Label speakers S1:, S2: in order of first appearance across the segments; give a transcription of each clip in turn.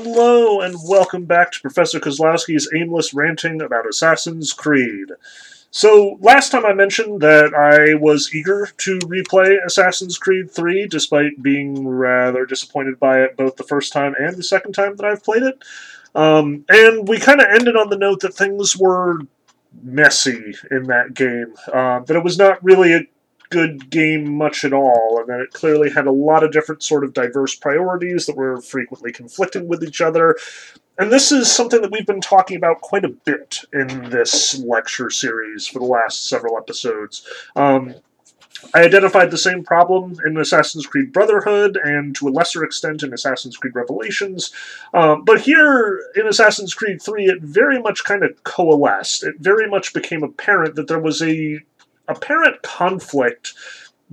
S1: Hello, and welcome back to Professor Kozlowski's aimless ranting about Assassin's Creed. So, last time I mentioned that I was eager to replay Assassin's Creed 3, despite being rather disappointed by it both the first time and the second time that I've played it. Um, and we kind of ended on the note that things were messy in that game, uh, that it was not really a good game much at all, and that it clearly had a lot of different sort of diverse priorities that were frequently conflicting with each other. And this is something that we've been talking about quite a bit in this lecture series for the last several episodes. Um, I identified the same problem in Assassin's Creed Brotherhood and to a lesser extent in Assassin's Creed Revelations. Um, but here in Assassin's Creed 3, it very much kind of coalesced. It very much became apparent that there was a apparent conflict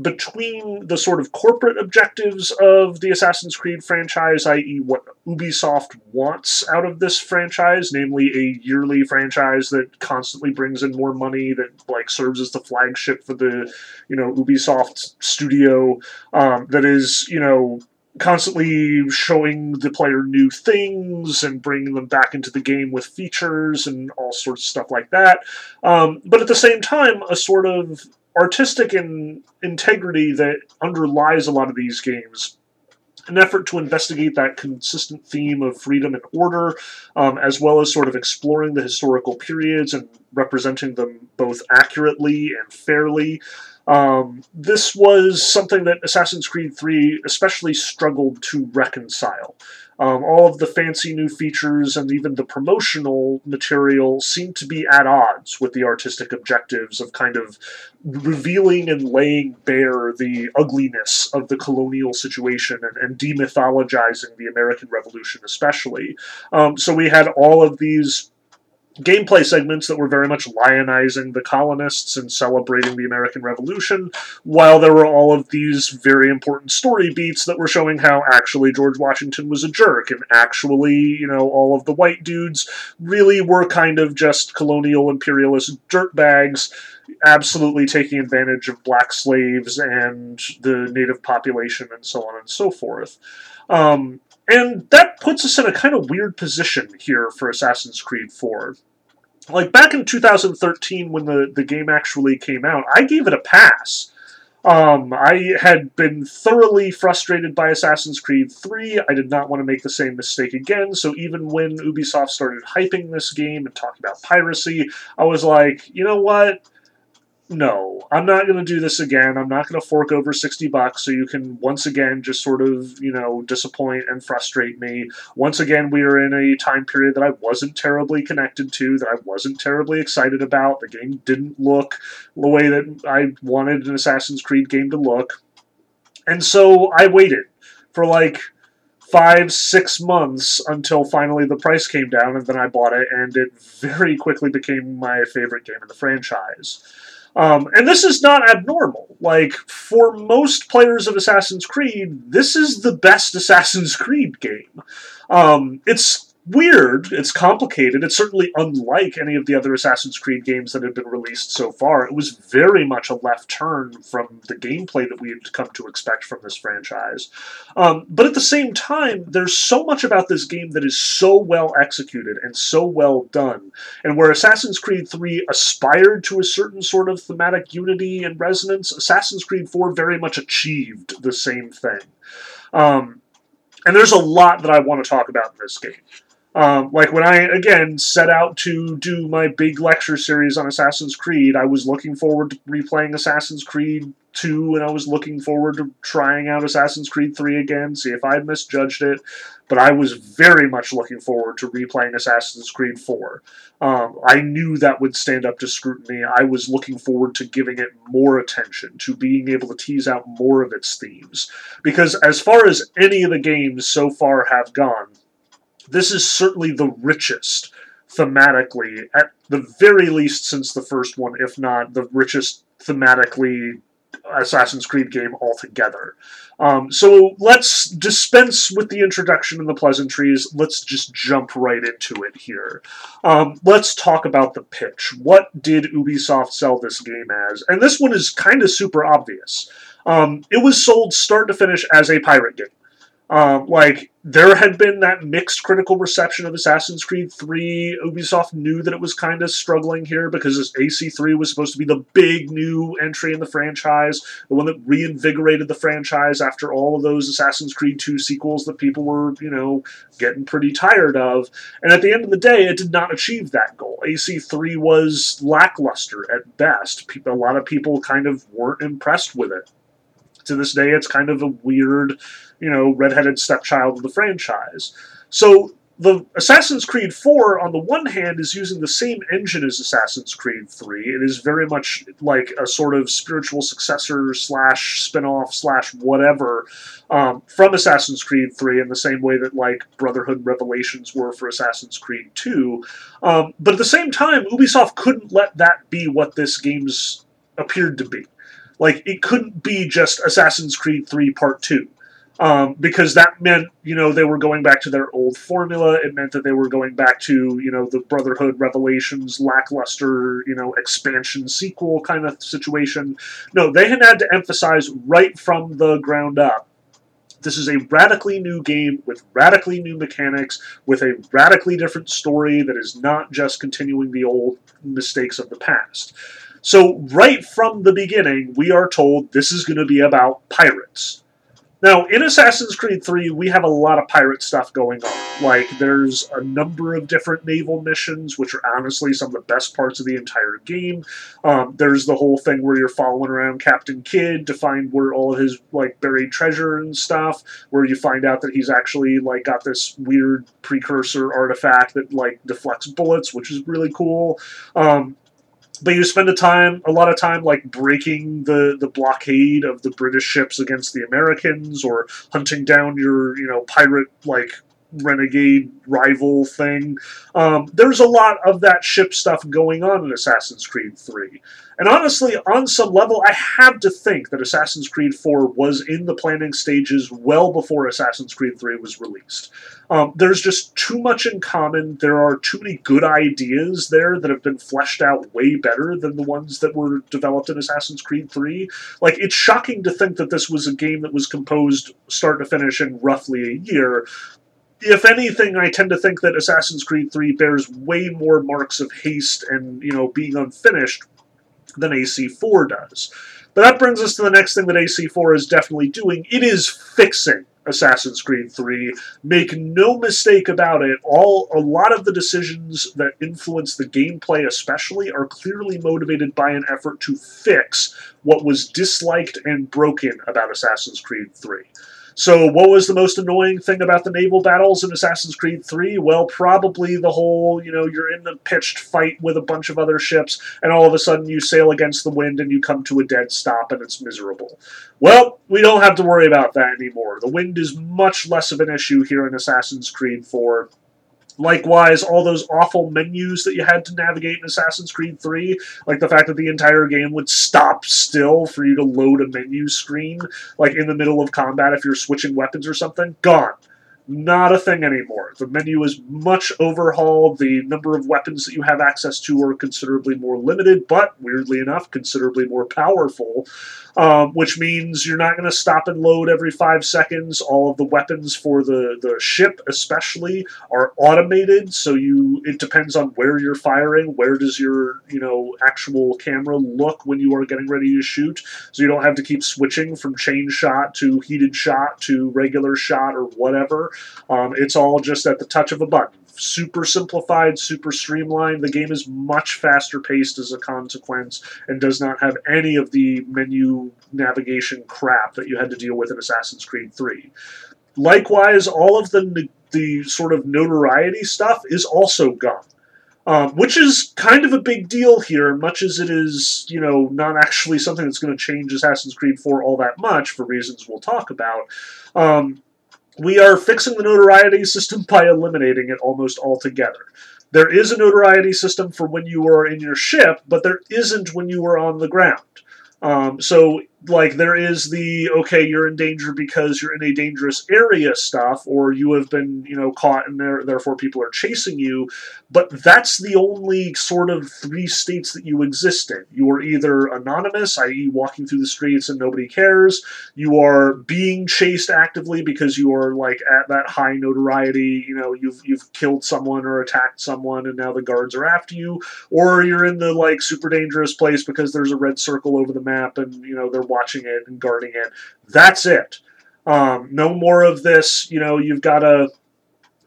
S1: between the sort of corporate objectives of the Assassin's Creed franchise, i.e., what Ubisoft wants out of this franchise, namely a yearly franchise that constantly brings in more money, that like serves as the flagship for the, you know, Ubisoft studio, um, that is, you know, constantly showing the player new things and bringing them back into the game with features and all sorts of stuff like that. Um, but at the same time, a sort of artistic in integrity that underlies a lot of these games. An effort to investigate that consistent theme of freedom and order, um, as well as sort of exploring the historical periods and representing them both accurately and fairly. Um, this was something that Assassin's Creed 3 especially struggled to reconcile. Um, all of the fancy new features and even the promotional material seemed to be at odds with the artistic objectives of kind of revealing and laying bare the ugliness of the colonial situation and, and demythologizing the American Revolution, especially. Um, so we had all of these gameplay segments that were very much lionizing the colonists and celebrating the American Revolution, while there were all of these very important story beats that were showing how actually George Washington was a jerk, and actually, you know, all of the white dudes really were kind of just colonial imperialist dirtbags. Absolutely taking advantage of black slaves and the native population and so on and so forth. Um, and that puts us in a kind of weird position here for Assassin's Creed 4. Like back in 2013 when the, the game actually came out, I gave it a pass. Um, I had been thoroughly frustrated by Assassin's Creed 3. I did not want to make the same mistake again, so even when Ubisoft started hyping this game and talking about piracy, I was like, you know what? No, I'm not going to do this again. I'm not going to fork over 60 bucks so you can once again just sort of, you know, disappoint and frustrate me. Once again, we are in a time period that I wasn't terribly connected to, that I wasn't terribly excited about. The game didn't look the way that I wanted an Assassin's Creed game to look. And so I waited for like five, six months until finally the price came down, and then I bought it, and it very quickly became my favorite game in the franchise. Um, and this is not abnormal. Like, for most players of Assassin's Creed, this is the best Assassin's Creed game. Um, it's weird, it's complicated, it's certainly unlike any of the other Assassin's Creed games that have been released so far. It was very much a left turn from the gameplay that we had come to expect from this franchise. Um, but at the same time, there's so much about this game that is so well executed and so well done. And where Assassin's Creed 3 aspired to a certain sort of thematic unity and resonance, Assassin's Creed 4 very much achieved the same thing. Um, and there's a lot that I want to talk about in this game. Um, like when I again set out to do my big lecture series on Assassin's Creed, I was looking forward to replaying Assassin's Creed 2, and I was looking forward to trying out Assassin's Creed 3 again, see if I misjudged it. But I was very much looking forward to replaying Assassin's Creed 4. Um, I knew that would stand up to scrutiny. I was looking forward to giving it more attention, to being able to tease out more of its themes. Because as far as any of the games so far have gone, this is certainly the richest thematically, at the very least since the first one, if not the richest thematically Assassin's Creed game altogether. Um, so let's dispense with the introduction and the pleasantries. Let's just jump right into it here. Um, let's talk about the pitch. What did Ubisoft sell this game as? And this one is kind of super obvious. Um, it was sold start to finish as a pirate game. Um, like there had been that mixed critical reception of Assassin's Creed 3. Ubisoft knew that it was kind of struggling here because this AC3 was supposed to be the big new entry in the franchise, the one that reinvigorated the franchise after all of those Assassin's Creed 2 sequels that people were, you know, getting pretty tired of. And at the end of the day, it did not achieve that goal. AC3 was lackluster at best. A lot of people kind of weren't impressed with it to this day, it's kind of a weird, you know, redheaded stepchild of the franchise. So the Assassin's Creed 4, on the one hand, is using the same engine as Assassin's Creed 3. It is very much like a sort of spiritual successor slash spin-off slash whatever um, from Assassin's Creed 3 in the same way that like Brotherhood Revelations were for Assassin's Creed 2. Um, but at the same time, Ubisoft couldn't let that be what this game's appeared to be. Like it couldn't be just Assassin's Creed 3 Part 2. Um, because that meant, you know, they were going back to their old formula. It meant that they were going back to, you know, the Brotherhood Revelations lackluster, you know, expansion sequel kind of situation. No, they had had to emphasize right from the ground up this is a radically new game with radically new mechanics, with a radically different story that is not just continuing the old mistakes of the past. So, right from the beginning, we are told this is going to be about pirates. Now, in Assassin's Creed 3, we have a lot of pirate stuff going on. Like, there's a number of different naval missions, which are honestly some of the best parts of the entire game. Um, there's the whole thing where you're following around Captain Kidd to find where all of his, like, buried treasure and stuff, where you find out that he's actually, like, got this weird precursor artifact that, like, deflects bullets, which is really cool. Um, but you spend a time a lot of time like breaking the the blockade of the British ships against the Americans or hunting down your you know pirate like renegade rival thing. Um, there's a lot of that ship stuff going on in Assassin's Creed 3. And honestly, on some level, I have to think that Assassin's Creed 4 was in the planning stages well before Assassin's Creed 3 was released. Um, there's just too much in common. There are too many good ideas there that have been fleshed out way better than the ones that were developed in Assassin's Creed 3. Like, it's shocking to think that this was a game that was composed start to finish in roughly a year, if anything, I tend to think that Assassin's Creed 3 bears way more marks of haste and, you know, being unfinished than AC4 does. But that brings us to the next thing that AC4 is definitely doing. It is fixing Assassin's Creed 3. Make no mistake about it, all a lot of the decisions that influence the gameplay especially are clearly motivated by an effort to fix what was disliked and broken about Assassin's Creed 3. So, what was the most annoying thing about the naval battles in Assassin's Creed 3? Well, probably the whole, you know, you're in the pitched fight with a bunch of other ships, and all of a sudden you sail against the wind and you come to a dead stop and it's miserable. Well, we don't have to worry about that anymore. The wind is much less of an issue here in Assassin's Creed 4 Likewise, all those awful menus that you had to navigate in Assassin's Creed 3, like the fact that the entire game would stop still for you to load a menu screen, like in the middle of combat if you're switching weapons or something, gone not a thing anymore. The menu is much overhauled. The number of weapons that you have access to are considerably more limited, but weirdly enough, considerably more powerful. Um, which means you're not going to stop and load every five seconds. All of the weapons for the, the ship, especially, are automated. So you it depends on where you're firing. Where does your you know actual camera look when you are getting ready to shoot? So you don't have to keep switching from chain shot to heated shot to regular shot or whatever. Um, it's all just at the touch of a button. Super simplified, super streamlined. The game is much faster paced as a consequence and does not have any of the menu navigation crap that you had to deal with in Assassin's Creed 3. Likewise, all of the, the sort of notoriety stuff is also gone. Um, which is kind of a big deal here, much as it is, you know, not actually something that's going to change Assassin's Creed 4 all that much for reasons we'll talk about. Um, we are fixing the notoriety system by eliminating it almost altogether. There is a notoriety system for when you are in your ship, but there isn't when you are on the ground. Um, so like there is the okay you're in danger because you're in a dangerous area stuff or you have been you know caught and there, therefore people are chasing you but that's the only sort of three states that you exist in. You are either anonymous i.e walking through the streets and nobody cares. You are being chased actively because you are like at that high notoriety you know you've you've killed someone or attacked someone and now the guards are after you or you're in the like super dangerous place because there's a red circle over the map and you know they're watching it and guarding it. That's it. Um, no more of this. You know, you've got to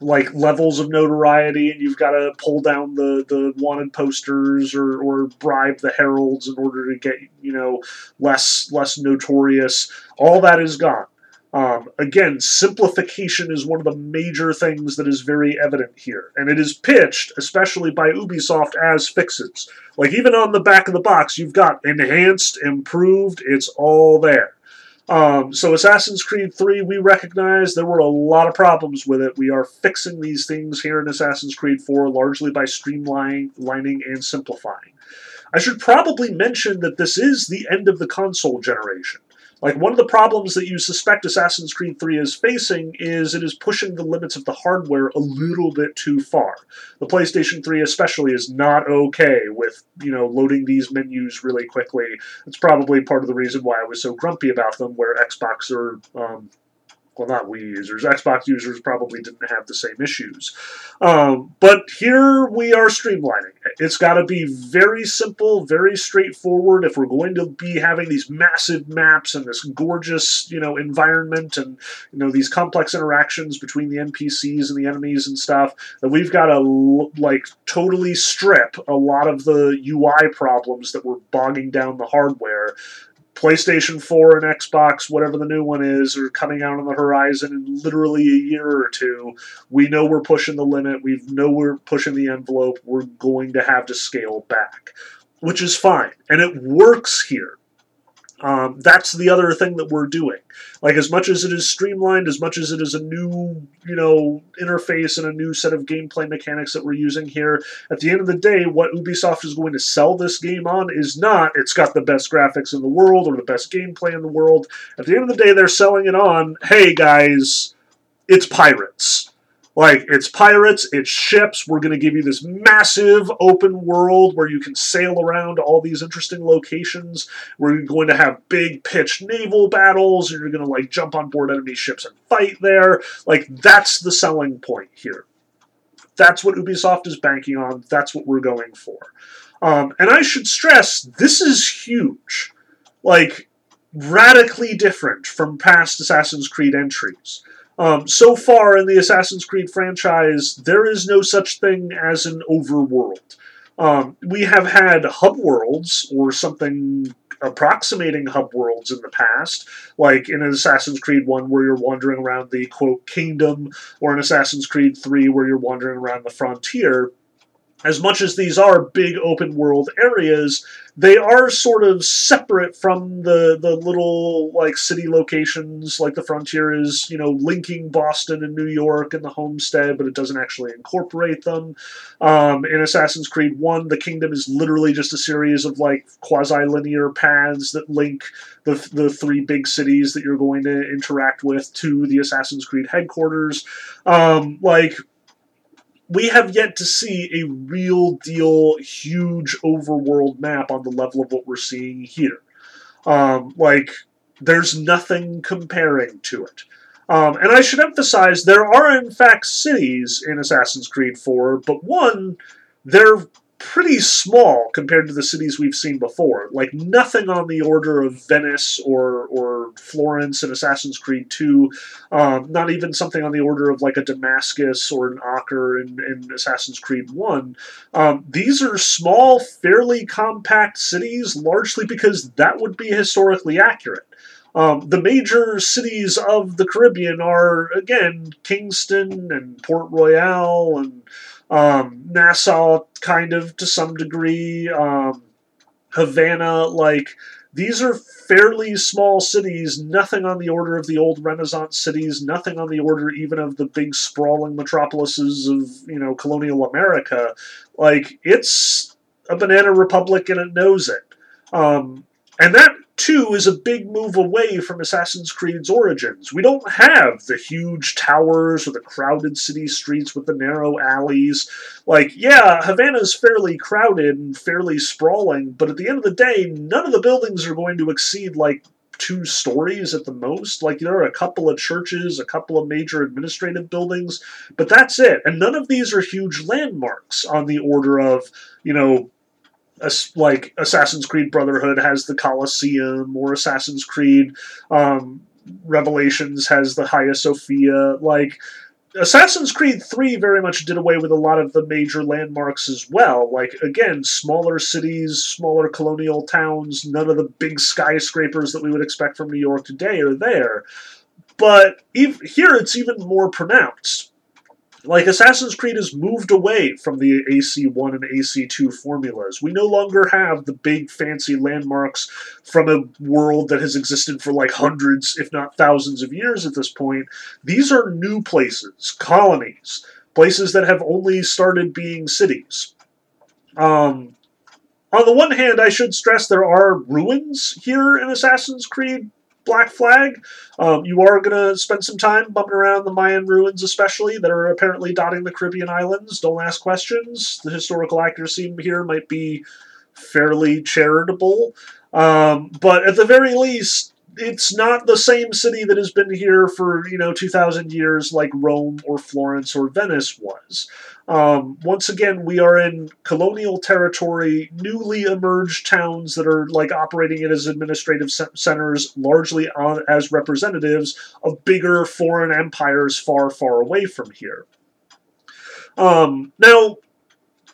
S1: like levels of notoriety and you've got to pull down the, the wanted posters or, or bribe the heralds in order to get you know less less notorious all that is gone um, again simplification is one of the major things that is very evident here and it is pitched especially by ubisoft as fixes like even on the back of the box, you've got enhanced, improved. It's all there. Um, so Assassin's Creed 3, we recognize there were a lot of problems with it. We are fixing these things here in Assassin's Creed 4 largely by streamlining and simplifying. I should probably mention that this is the end of the console generation. Like one of the problems that you suspect Assassin's Creed 3 is facing is it is pushing the limits of the hardware a little bit too far. The PlayStation 3 especially is not okay with, you know, loading these menus really quickly. It's probably part of the reason why I was so grumpy about them where Xbox or um, well, not Wii users, Xbox users probably didn't have the same issues. Um, but here we are streamlining it. It's got to be very simple, very straightforward. If we're going to be having these massive maps and this gorgeous, you know, environment and you know these complex interactions between the NPCs and the enemies and stuff, that we've got to like totally strip a lot of the UI problems that were bogging down the hardware PlayStation 4 and Xbox, whatever the new one is, are coming out on the horizon in literally a year or two. We know we're pushing the limit. We know we're pushing the envelope. We're going to have to scale back, which is fine. And it works here. Um, that's the other thing that we're doing. Like as much as it is streamlined, as much as it is a new, you know, interface and a new set of gameplay mechanics that we're using here, at the end of the day, what Ubisoft is going to sell this game on is not it's got the best graphics in the world or the best gameplay in the world. At the end of the day, they're selling it on, hey guys, it's pirates. Like, it's pirates, it's ships. We're going to give you this massive open world where you can sail around all these interesting locations. We're going to have big pitched naval battles, and you're going to, like, jump on board enemy ships and fight there. Like, that's the selling point here. That's what Ubisoft is banking on. That's what we're going for. Um, and I should stress, this is huge. Like, radically different from past Assassin's Creed entries. Um, so far in the Assassin's Creed franchise, there is no such thing as an overworld. Um, we have had hub worlds or something approximating hub worlds in the past, like in Assassin's Creed 1 where you're wandering around the quote kingdom, or in Assassin's Creed 3 where you're wandering around the frontier as much as these are big open world areas, they are sort of separate from the the little like city locations. Like the frontier is, you know, linking Boston and New York and the homestead, but it doesn't actually incorporate them. Um, in Assassin's Creed One, the kingdom is literally just a series of like quasi linear paths that link the the three big cities that you're going to interact with to the Assassin's Creed headquarters. Um, like we have yet to see a real deal, huge overworld map on the level of what we're seeing here. Um, like, there's nothing comparing to it. Um, and I should emphasize there are, in fact, cities in Assassin's Creed 4, but one, they're pretty small compared to the cities we've seen before. Like nothing on the order of Venice or or Florence in Assassin's Creed 2. Um, not even something on the order of like a Damascus or an Acre in, in Assassin's Creed 1. Um, these are small, fairly compact cities, largely because that would be historically accurate. Um, the major cities of the Caribbean are, again, Kingston and Port Royal and um, Nassau, kind of to some degree, um, Havana, like these are fairly small cities, nothing on the order of the old Renaissance cities, nothing on the order even of the big sprawling metropolises of, you know, colonial America. Like, it's a banana republic and it knows it. Um, and that 2 is a big move away from Assassin's Creed's origins. We don't have the huge towers or the crowded city streets with the narrow alleys. Like, yeah, Havana's fairly crowded and fairly sprawling, but at the end of the day, none of the buildings are going to exceed, like, two stories at the most. Like there are a couple of churches, a couple of major administrative buildings, but that's it. And none of these are huge landmarks on the order of, you know, like Assassin's Creed Brotherhood has the Colosseum, or Assassin's Creed um, Revelations has the Hagia Sophia. Like Assassin's Creed 3 very much did away with a lot of the major landmarks as well. Like, again, smaller cities, smaller colonial towns, none of the big skyscrapers that we would expect from New York today are there. But here it's even more pronounced. Like Assassin's Creed has moved away from the AC1 and AC2 formulas. We no longer have the big fancy landmarks from a world that has existed for like hundreds, if not thousands of years at this point. These are new places, colonies, places that have only started being cities. Um, on the one hand, I should stress there are ruins here in Assassin's Creed Black Flag. Um, you are going to spend some time bumping around the Mayan ruins, especially, that are apparently dotting the Caribbean islands. Don't ask questions. The historical accuracy here might be fairly charitable. Um, but at the very least, it's not the same city that has been here for you know 2000 years like rome or florence or venice was. Um, once again we are in colonial territory newly emerged towns that are like operating it as administrative centers largely on, as representatives of bigger foreign empires far far away from here. Um, now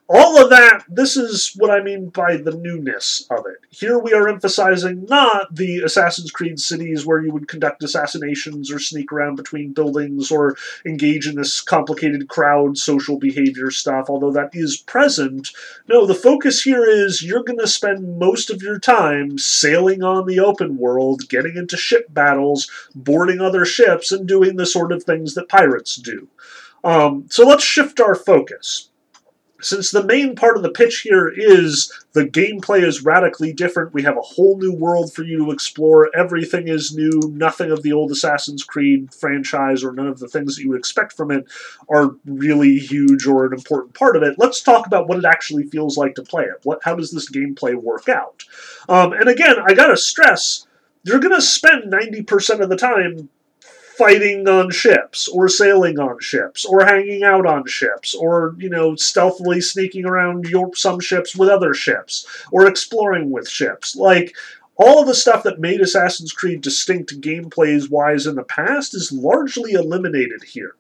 S1: all of that, this is what I mean by the newness of it. Here we are emphasizing not the Assassin's Creed cities where you would conduct assassinations or sneak around between buildings or engage in this complicated crowd social behavior stuff, although that is present. No, the focus here is you're going to spend most of your time sailing on the open world, getting into ship battles, boarding other ships, and doing the sort of things that pirates do. Um, so let's shift our focus since the main part of the pitch here is the gameplay is radically different, we have a whole new world for you to explore. Everything is new. Nothing of the old Assassin's Creed franchise or none of the things that you would expect from it are really huge or an important part of it. Let's talk about what it actually feels like to play it. What, how does this gameplay work out? Um, and again, I gotta stress, you're gonna spend 90% of the time fighting on ships or sailing on ships or hanging out on ships or you know stealthily sneaking around your, some ships with other ships or exploring with ships like all of the stuff that made Assassin's Creed distinct gameplays wise in the past is largely eliminated here.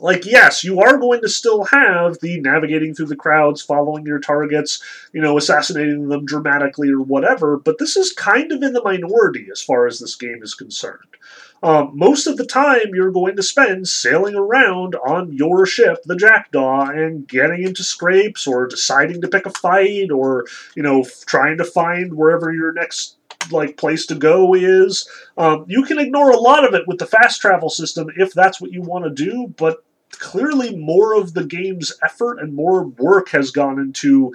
S1: Like, yes, you are going to still have the navigating through the crowds, following your targets, you know, assassinating them dramatically or whatever, but this is kind of in the minority as far as this game is concerned. Um, most of the time, you're going to spend sailing around on your ship, the Jackdaw, and getting into scrapes or deciding to pick a fight or, you know, trying to find wherever your next like place to go is. Um, you can ignore a lot of it with the fast travel system if that's what you want to do, but clearly more of the game's effort and more work has gone into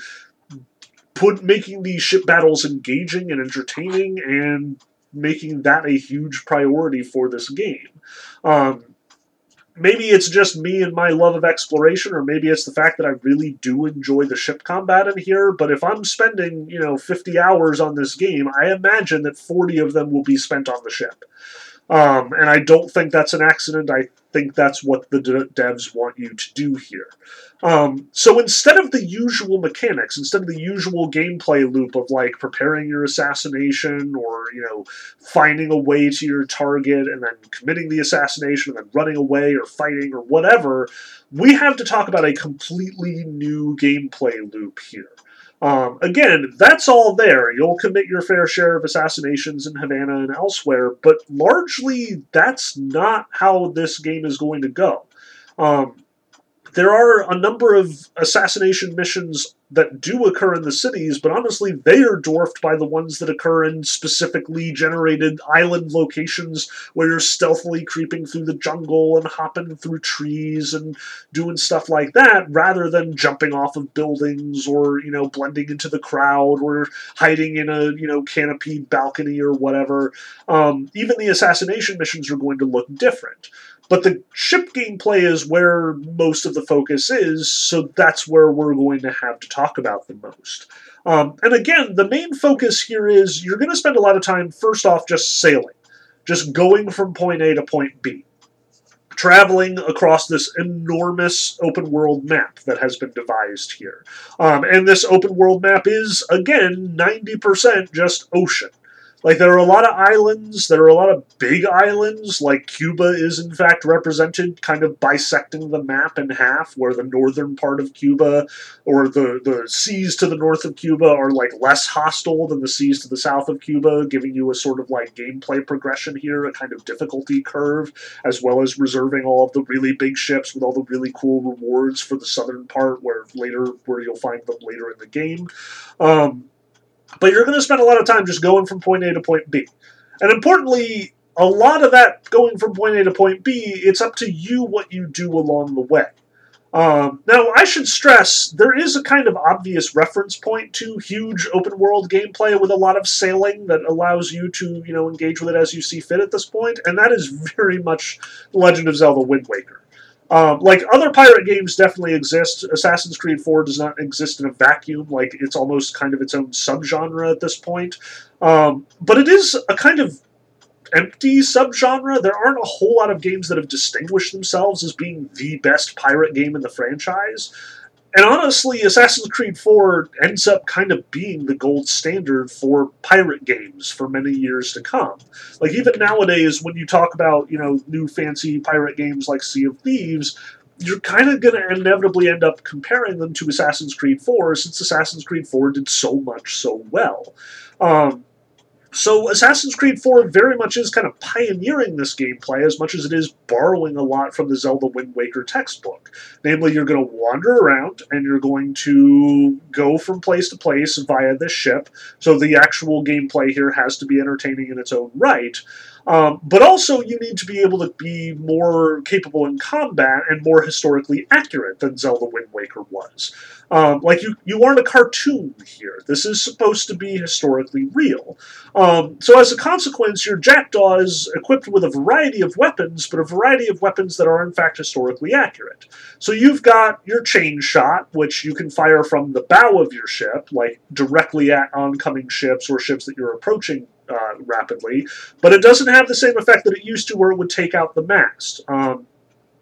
S1: put making these ship battles engaging and entertaining and making that a huge priority for this game. Um, maybe it's just me and my love of exploration, or maybe it's the fact that I really do enjoy the ship combat in here. But if I'm spending, you know, 50 hours on this game, I imagine that 40 of them will be spent on the ship. Um, and I don't think that's an accident. I think that's what the de- devs want you to do here. Um, so instead of the usual mechanics, instead of the usual gameplay loop of like preparing your assassination or you know finding a way to your target and then committing the assassination and then running away or fighting or whatever, we have to talk about a completely new gameplay loop here. Um, again, that's all there. You'll commit your fair share of assassinations in Havana and elsewhere, but largely that's not how this game is going to go. Um, there are a number of assassination missions that do occur in the cities, but honestly, they are dwarfed by the ones that occur in specifically generated island locations where you're stealthily creeping through the jungle and hopping through trees and doing stuff like that, rather than jumping off of buildings or, you know, blending into the crowd or hiding in a, you know, canopied balcony or whatever. Um, even the assassination missions are going to look different. But the ship gameplay is where most of the focus is, so that's where we're going to have to talk about the most. Um, and again, the main focus here is you're going to spend a lot of time, first off, just sailing, just going from point A to point B, traveling across this enormous open world map that has been devised here. Um, and this open world map is, again, 90% just ocean. Like there are a lot of islands, there are a lot of big islands, like Cuba is in fact represented, kind of bisecting the map in half, where the northern part of Cuba or the, the seas to the north of Cuba are like less hostile than the seas to the south of Cuba, giving you a sort of like gameplay progression here, a kind of difficulty curve, as well as reserving all of the really big ships with all the really cool rewards for the southern part, where later where you'll find them later in the game. Um, but you're going to spend a lot of time just going from point A to point B. And importantly, a lot of that going from point A to point B, it's up to you what you do along the way. Um, now, I should stress there is a kind of obvious reference point to huge open world gameplay with a lot of sailing that allows you to, you know, engage with it as you see fit at this point, and that is very much Legend of Zelda Wind Waker. Um, like other pirate games definitely exist. Assassin's Creed 4 does not exist in a vacuum. Like it's almost kind of its own subgenre at this point. Um, but it is a kind of empty subgenre. There aren't a whole lot of games that have distinguished themselves as being the best pirate game in the franchise. And honestly, Assassin's Creed 4 ends up kind of being the gold standard for pirate games for many years to come. Like, even nowadays, when you talk about, you know, new fancy pirate games like Sea of Thieves, you're kind of going to inevitably end up comparing them to Assassin's Creed 4 since Assassin's Creed 4 did so much so well. Um, so Assassin's Creed 4 very much is kind of pioneering this gameplay as much as it is borrowing a lot from the Zelda Wind Waker textbook. Namely, you're going to wander around and you're going to go from place to place via this ship. So the actual gameplay here has to be entertaining in its own right. Um, but also, you need to be able to be more capable in combat and more historically accurate than Zelda Wind Waker was. Um, like you, you aren't a cartoon here. This is supposed to be historically real. Um, so as a consequence, your jackdaw is equipped with a variety of weapons, but a variety of weapons that are in fact historically accurate. So you've got your chain shot, which you can fire from the bow of your ship, like directly at oncoming ships or ships that you're approaching uh, rapidly, but it doesn't have the same effect that it used to, where it would take out the mast. Um,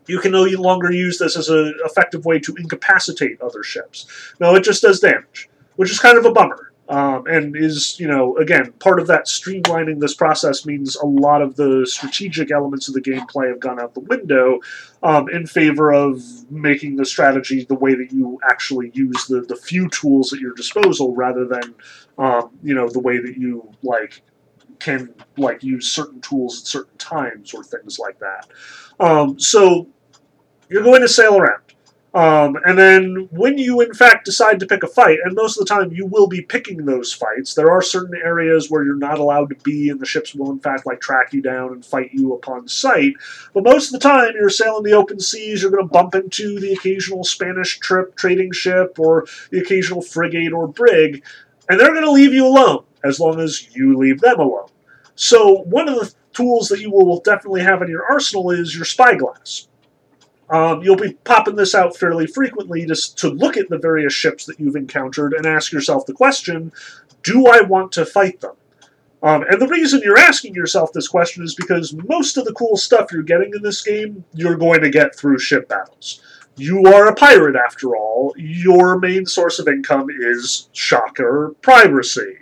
S1: you can no longer use this as an effective way to incapacitate other ships. No, it just does damage, which is kind of a bummer. Um, and is, you know, again, part of that streamlining this process means a lot of the strategic elements of the gameplay have gone out the window um, in favor of making the strategy the way that you actually use the, the few tools at your disposal rather than, um, you know, the way that you, like, can, like, use certain tools at certain times or things like that. Um, so you're going to sail around. Um, and then when you in fact decide to pick a fight, and most of the time you will be picking those fights, there are certain areas where you're not allowed to be, and the ships will in fact like track you down and fight you upon sight. But most of the time you're sailing the open seas, you're going to bump into the occasional Spanish trip trading ship or the occasional frigate or brig, and they're going to leave you alone as long as you leave them alone. So one of the tools that you will definitely have in your arsenal is your spyglass. Um, you'll be popping this out fairly frequently just to look at the various ships that you've encountered and ask yourself the question do I want to fight them? Um, and the reason you're asking yourself this question is because most of the cool stuff you're getting in this game, you're going to get through ship battles. You are a pirate, after all. Your main source of income is, shocker, piracy.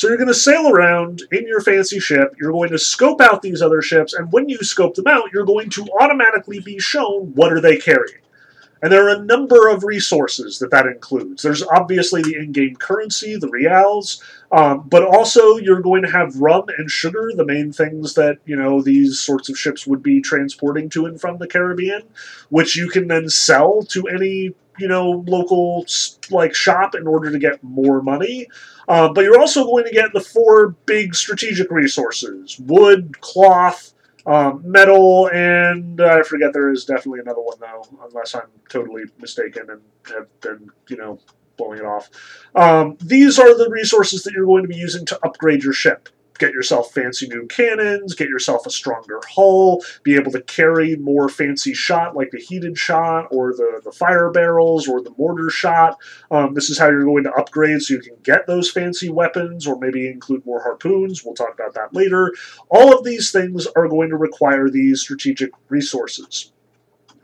S1: So you're going to sail around in your fancy ship, you're going to scope out these other ships, and when you scope them out, you're going to automatically be shown what are they carrying. And there are a number of resources that that includes. There's obviously the in-game currency, the reals, um, but also you're going to have rum and sugar, the main things that you know these sorts of ships would be transporting to and from the Caribbean, which you can then sell to any you know local like shop in order to get more money. Uh, but you're also going to get the four big strategic resources: wood, cloth um, metal, and I forget there is definitely another one though, unless I'm totally mistaken and have been, you know, blowing it off. Um, these are the resources that you're going to be using to upgrade your ship get yourself fancy new cannons, get yourself a stronger hull, be able to carry more fancy shot like the heated shot or the, the fire barrels or the mortar shot. Um, this is how you're going to upgrade so you can get those fancy weapons or maybe include more harpoons. We'll talk about that later. All of these things are going to require these strategic resources.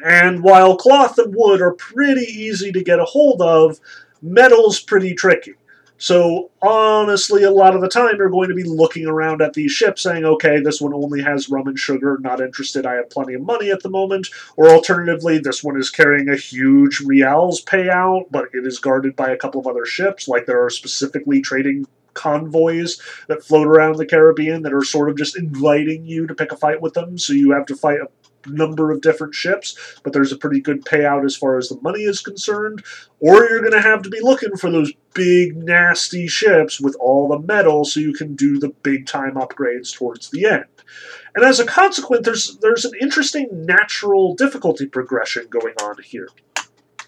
S1: And while cloth and wood are pretty easy to get a hold of, metal's pretty tricky. So honestly, a lot of the time you're going to be looking around at these ships saying, okay, this one only has rum and sugar, not interested, I have plenty of money at the moment. Or alternatively, this one is carrying a huge reals payout, but it is guarded by a couple of other ships, like there are specifically trading convoys that float around the Caribbean that are sort of just inviting you to pick a fight with them. So you have to fight a number of different ships, but there's a pretty good payout as far as the money is concerned. Or you're going to have to be looking for those big, nasty ships with all the metal so you can do the big time upgrades towards the end. And as a consequence, there's, there's an interesting natural difficulty progression going on here.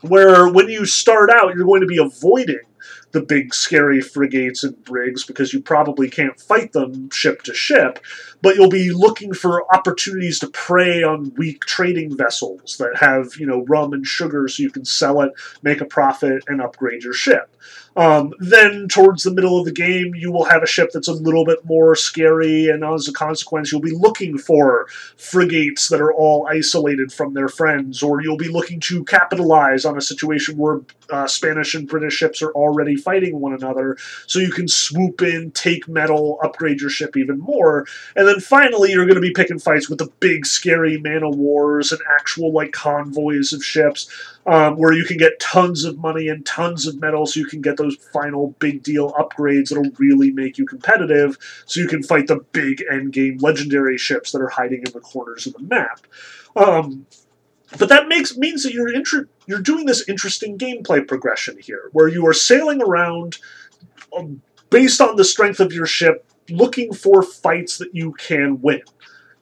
S1: Where when you start out, you're going to be avoiding the big scary frigates and brigs because you probably can't fight them ship to ship, but you'll be looking for opportunities to prey on weak trading vessels that have, you know, rum and sugar so you can sell it, make a profit, and upgrade your ship. Um, then, towards the middle of the game, you will have a ship that's a little bit more scary, and as a consequence, you'll be looking for frigates that are all isolated from their friends, or you'll be looking to capitalize on a situation where uh, Spanish and British ships are already fighting one another, so you can swoop in, take metal, upgrade your ship even more, and then finally, you're going to be picking fights with the big, scary man of wars and actual like convoys of ships um, where you can get tons of money and tons of metal so you can get those final big deal upgrades that'll really make you competitive so you can fight the big end game legendary ships that are hiding in the corners of the map. Um, but that makes means that you're inter- you're doing this interesting gameplay progression here, where you are sailing around um, based on the strength of your ship, looking for fights that you can win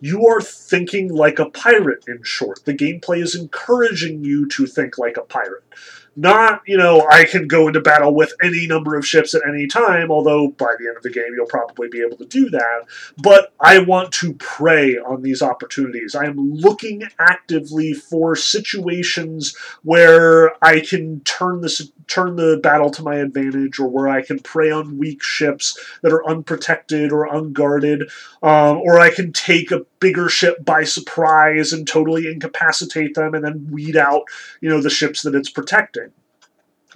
S1: you are thinking like a pirate, in short. The gameplay is encouraging you to think like a pirate. Not, you know, I can go into battle with any number of ships at any time, although by the end of the game you'll probably be able to do that. But I want to prey on these opportunities. I am looking actively for situations where I can turn this turn the battle to my advantage, or where I can prey on weak ships that are unprotected or unguarded, um, or I can take a bigger ship by surprise and totally incapacitate them, and then weed out, you know, the ships that it's protecting.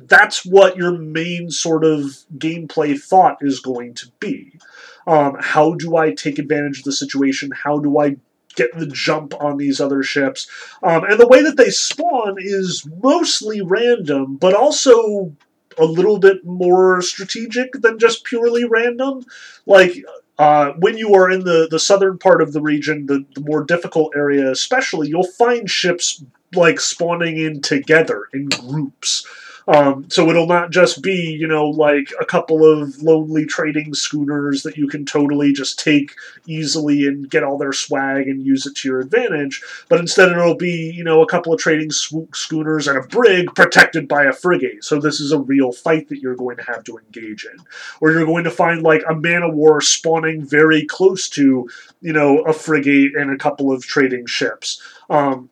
S1: That's what your main sort of gameplay thought is going to be. Um, how do I take advantage of the situation? How do I get the jump on these other ships. Um, and the way that they spawn is mostly random, but also a little bit more strategic than just purely random. Like, uh, when you are in the, the southern part of the region, the, the more difficult area especially, you'll find ships like spawning in together in groups. Um, so it'll not just be, you know, like a couple of lonely trading schooners that you can totally just take easily and get all their swag and use it to your advantage, but instead it'll be, you know, a couple of trading schooners and a brig protected by a frigate. So this is a real fight that you're going to have to engage in. Or you're going to find like a man of war spawning very close to, you know, a frigate and a couple of trading ships. Um,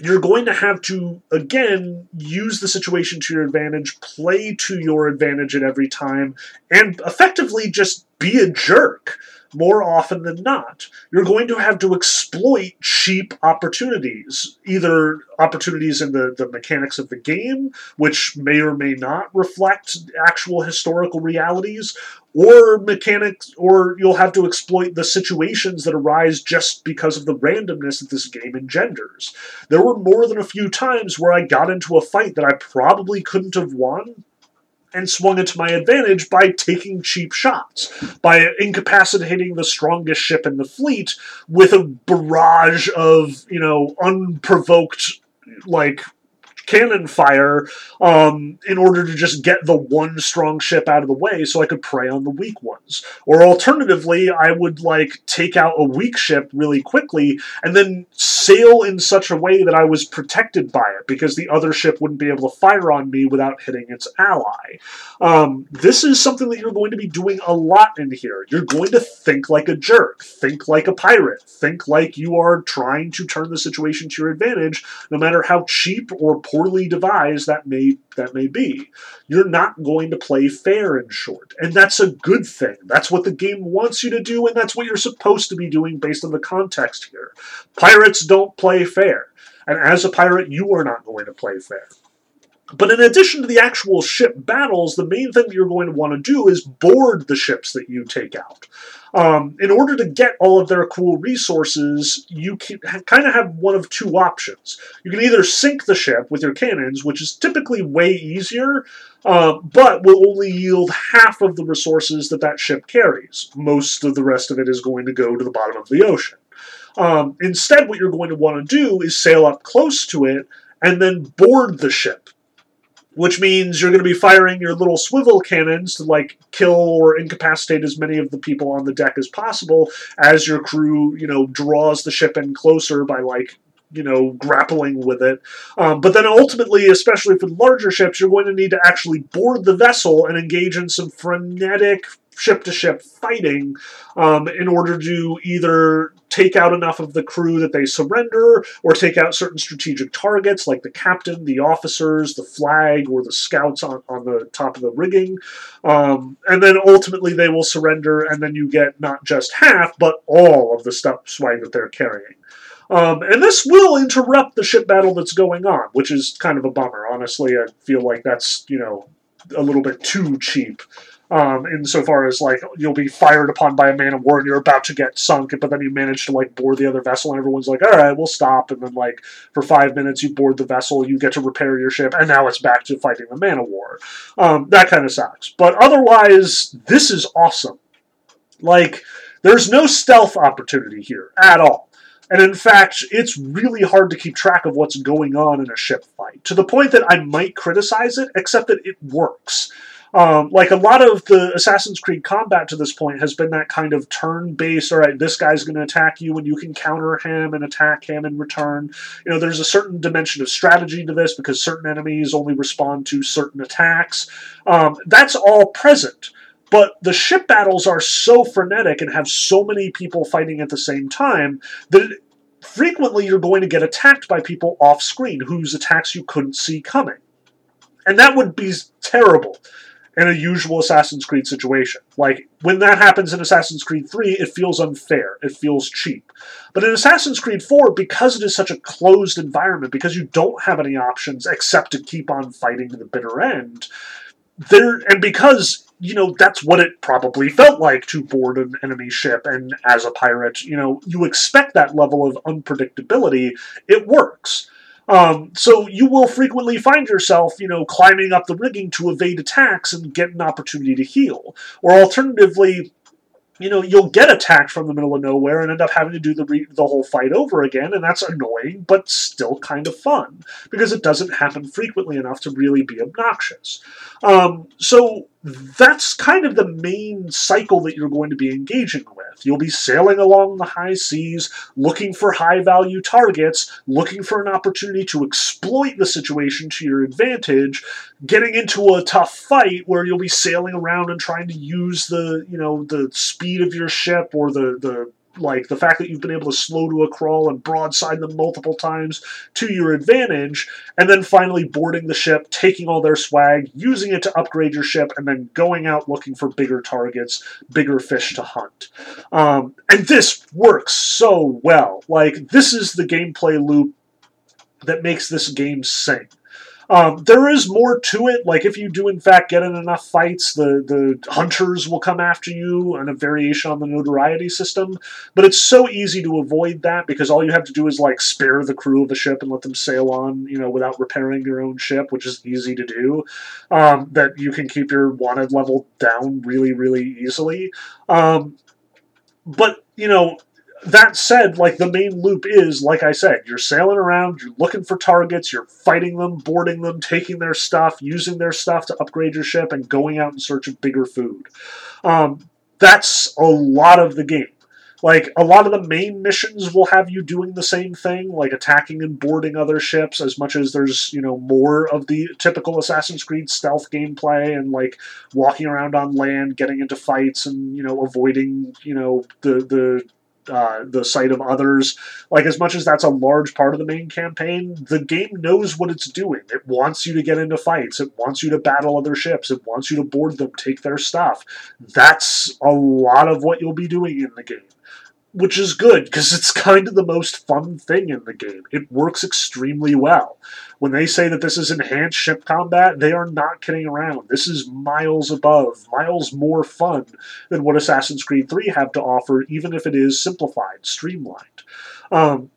S1: you're going to have to again use the situation to your advantage, play to your advantage at every time, and effectively just be a jerk. More often than not, you're going to have to exploit cheap opportunities, either opportunities in the, the mechanics of the game, which may or may not reflect actual historical realities, or mechanics, or you'll have to exploit the situations that arise just because of the randomness that this game engenders. There were more than a few times where I got into a fight that I probably couldn't have won and swung it to my advantage by taking cheap shots, by incapacitating the strongest ship in the fleet with a barrage of, you know, unprovoked, like, cannon fire um, in order to just get the one strong ship out of the way so I could prey on the weak ones. Or alternatively, I would like take out a weak ship really quickly and then sail in such a way that I was protected by it because the other ship wouldn't be able to fire on me without hitting its ally. Um, this is something that you're going to be doing a lot in here. You're going to think like a jerk, think like a pirate, think like you are trying to turn the situation to your advantage, no matter how cheap or poor poorly devised that may that may be. You're not going to play fair in short, and that's a good thing. That's what the game wants you to do, and that's what you're supposed to be doing based on the context here. Pirates don't play fair, and as a pirate, you are not going to play fair. But in addition to the actual ship battles, the main thing that you're going to want to do is board the ships that you take out. Um, in order to get all of their cool resources, you kind of have one of two options. You can either sink the ship with your cannons, which is typically way easier, uh, but will only yield half of the resources that that ship carries. Most of the rest of it is going to go to the bottom of the ocean. Um, instead, what you're going to want to do is sail up close to it and then board the ship which means you're going to be firing your little swivel cannons to like kill or incapacitate as many of the people on the deck as possible as your crew, you know, draws the ship in closer by like you know, grappling with it. Um, but then ultimately, especially for larger ships, you're going to need to actually board the vessel and engage in some frenetic ship to ship fighting um, in order to either take out enough of the crew that they surrender or take out certain strategic targets like the captain, the officers, the flag, or the scouts on, on the top of the rigging. Um, and then ultimately they will surrender, and then you get not just half, but all of the stuff swag that they're carrying. Um, and this will interrupt the ship battle that's going on, which is kind of a bummer. Honestly, I feel like that's, you know, a little bit too cheap um, insofar as like you'll be fired upon by a man of war and you're about to get sunk, but then you manage to like board the other vessel and everyone's like, all right, we'll stop. And then like for five minutes you board the vessel, you get to repair your ship, and now it's back to fighting the man of war. Um, that kind of sucks. But otherwise, this is awesome. Like there's no stealth opportunity here at all. And in fact, it's really hard to keep track of what's going on in a ship fight, to the point that I might criticize it, except that it works. Um, like a lot of the Assassin's Creed combat to this point has been that kind of turn based, all right, this guy's going to attack you and you can counter him and attack him in return. You know, there's a certain dimension of strategy to this because certain enemies only respond to certain attacks. Um, that's all present. But the ship battles are so frenetic and have so many people fighting at the same time that frequently you're going to get attacked by people off screen whose attacks you couldn't see coming. And that would be terrible in a usual Assassin's Creed situation. Like, when that happens in Assassin's Creed 3, it feels unfair. It feels cheap. But in Assassin's Creed 4, because it is such a closed environment, because you don't have any options except to keep on fighting to the bitter end, there and because you know that's what it probably felt like to board an enemy ship and as a pirate you know you expect that level of unpredictability it works um, so you will frequently find yourself, you know, climbing up the rigging to evade attacks and get an opportunity to heal. Or alternatively, you know, you'll get attacked from the middle of nowhere and end up having to do the re- the whole fight over again, and that's annoying, but still kind of fun because it doesn't happen frequently enough to really be obnoxious. Um, so that's kind of the main cycle that you're going to be engaging with. You'll be sailing along the high seas, looking for high value targets, looking for an opportunity to exploit the situation to your advantage, getting into a tough fight where you'll be sailing around and trying to use the, you know, the speed of your ship or the, the like the fact that you've been able to slow to a crawl and broadside them multiple times to your advantage, and then finally boarding the ship, taking all their swag, using it to upgrade your ship, and then going out looking for bigger targets, bigger fish to hunt. Um, and this works so well. Like, this is the gameplay loop that makes this game sing. Um, there is more to it. Like if you do in fact get in enough fights, the the hunters will come after you, and a variation on the notoriety system. But it's so easy to avoid that because all you have to do is like spare the crew of the ship and let them sail on, you know, without repairing your own ship, which is easy to do. Um, that you can keep your wanted level down really, really easily. Um, but you know, that said, like the main loop is, like I said, you're sailing around, you're looking for targets, you're fighting them, boarding them, taking their stuff, using their stuff to upgrade your ship, and going out in search of bigger food. Um, that's a lot of the game. Like a lot of the main missions will have you doing the same thing, like attacking and boarding other ships, as much as there's you know more of the typical Assassin's Creed stealth gameplay and like walking around on land, getting into fights, and you know avoiding you know the the uh, the sight of others. Like, as much as that's a large part of the main campaign, the game knows what it's doing. It wants you to get into fights, it wants you to battle other ships, it wants you to board them, take their stuff. That's a lot of what you'll be doing in the game which is good because it's kind of the most fun thing in the game. It works extremely well. When they say that this is enhanced ship combat, they are not kidding around. This is miles above, miles more fun than what Assassin's Creed 3 have to offer, even if it is simplified, streamlined. Um,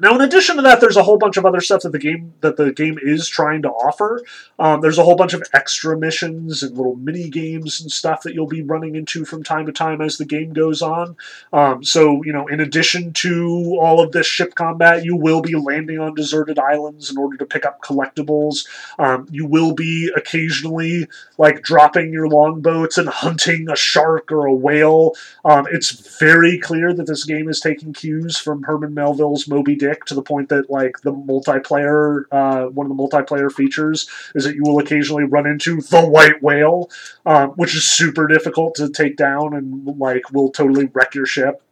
S1: now, in addition to that, there's a whole bunch of other stuff that the game that the game is trying to offer. Um, there's a whole bunch of extra missions and little mini games and stuff that you'll be running into from time to time as the game goes on. Um, so, you know, in addition to all of this ship combat, you will be landing on deserted islands in order to pick up collectibles. Um, you will be occasionally like dropping your longboats and hunting a shark or a whale. Um, it's very clear that this game is taking cues from Herman Melville's Moby dick to the point that like the multiplayer, uh, one of the multiplayer features is that you will occasionally run into the white whale, um, which is super difficult to take down and like will totally wreck your ship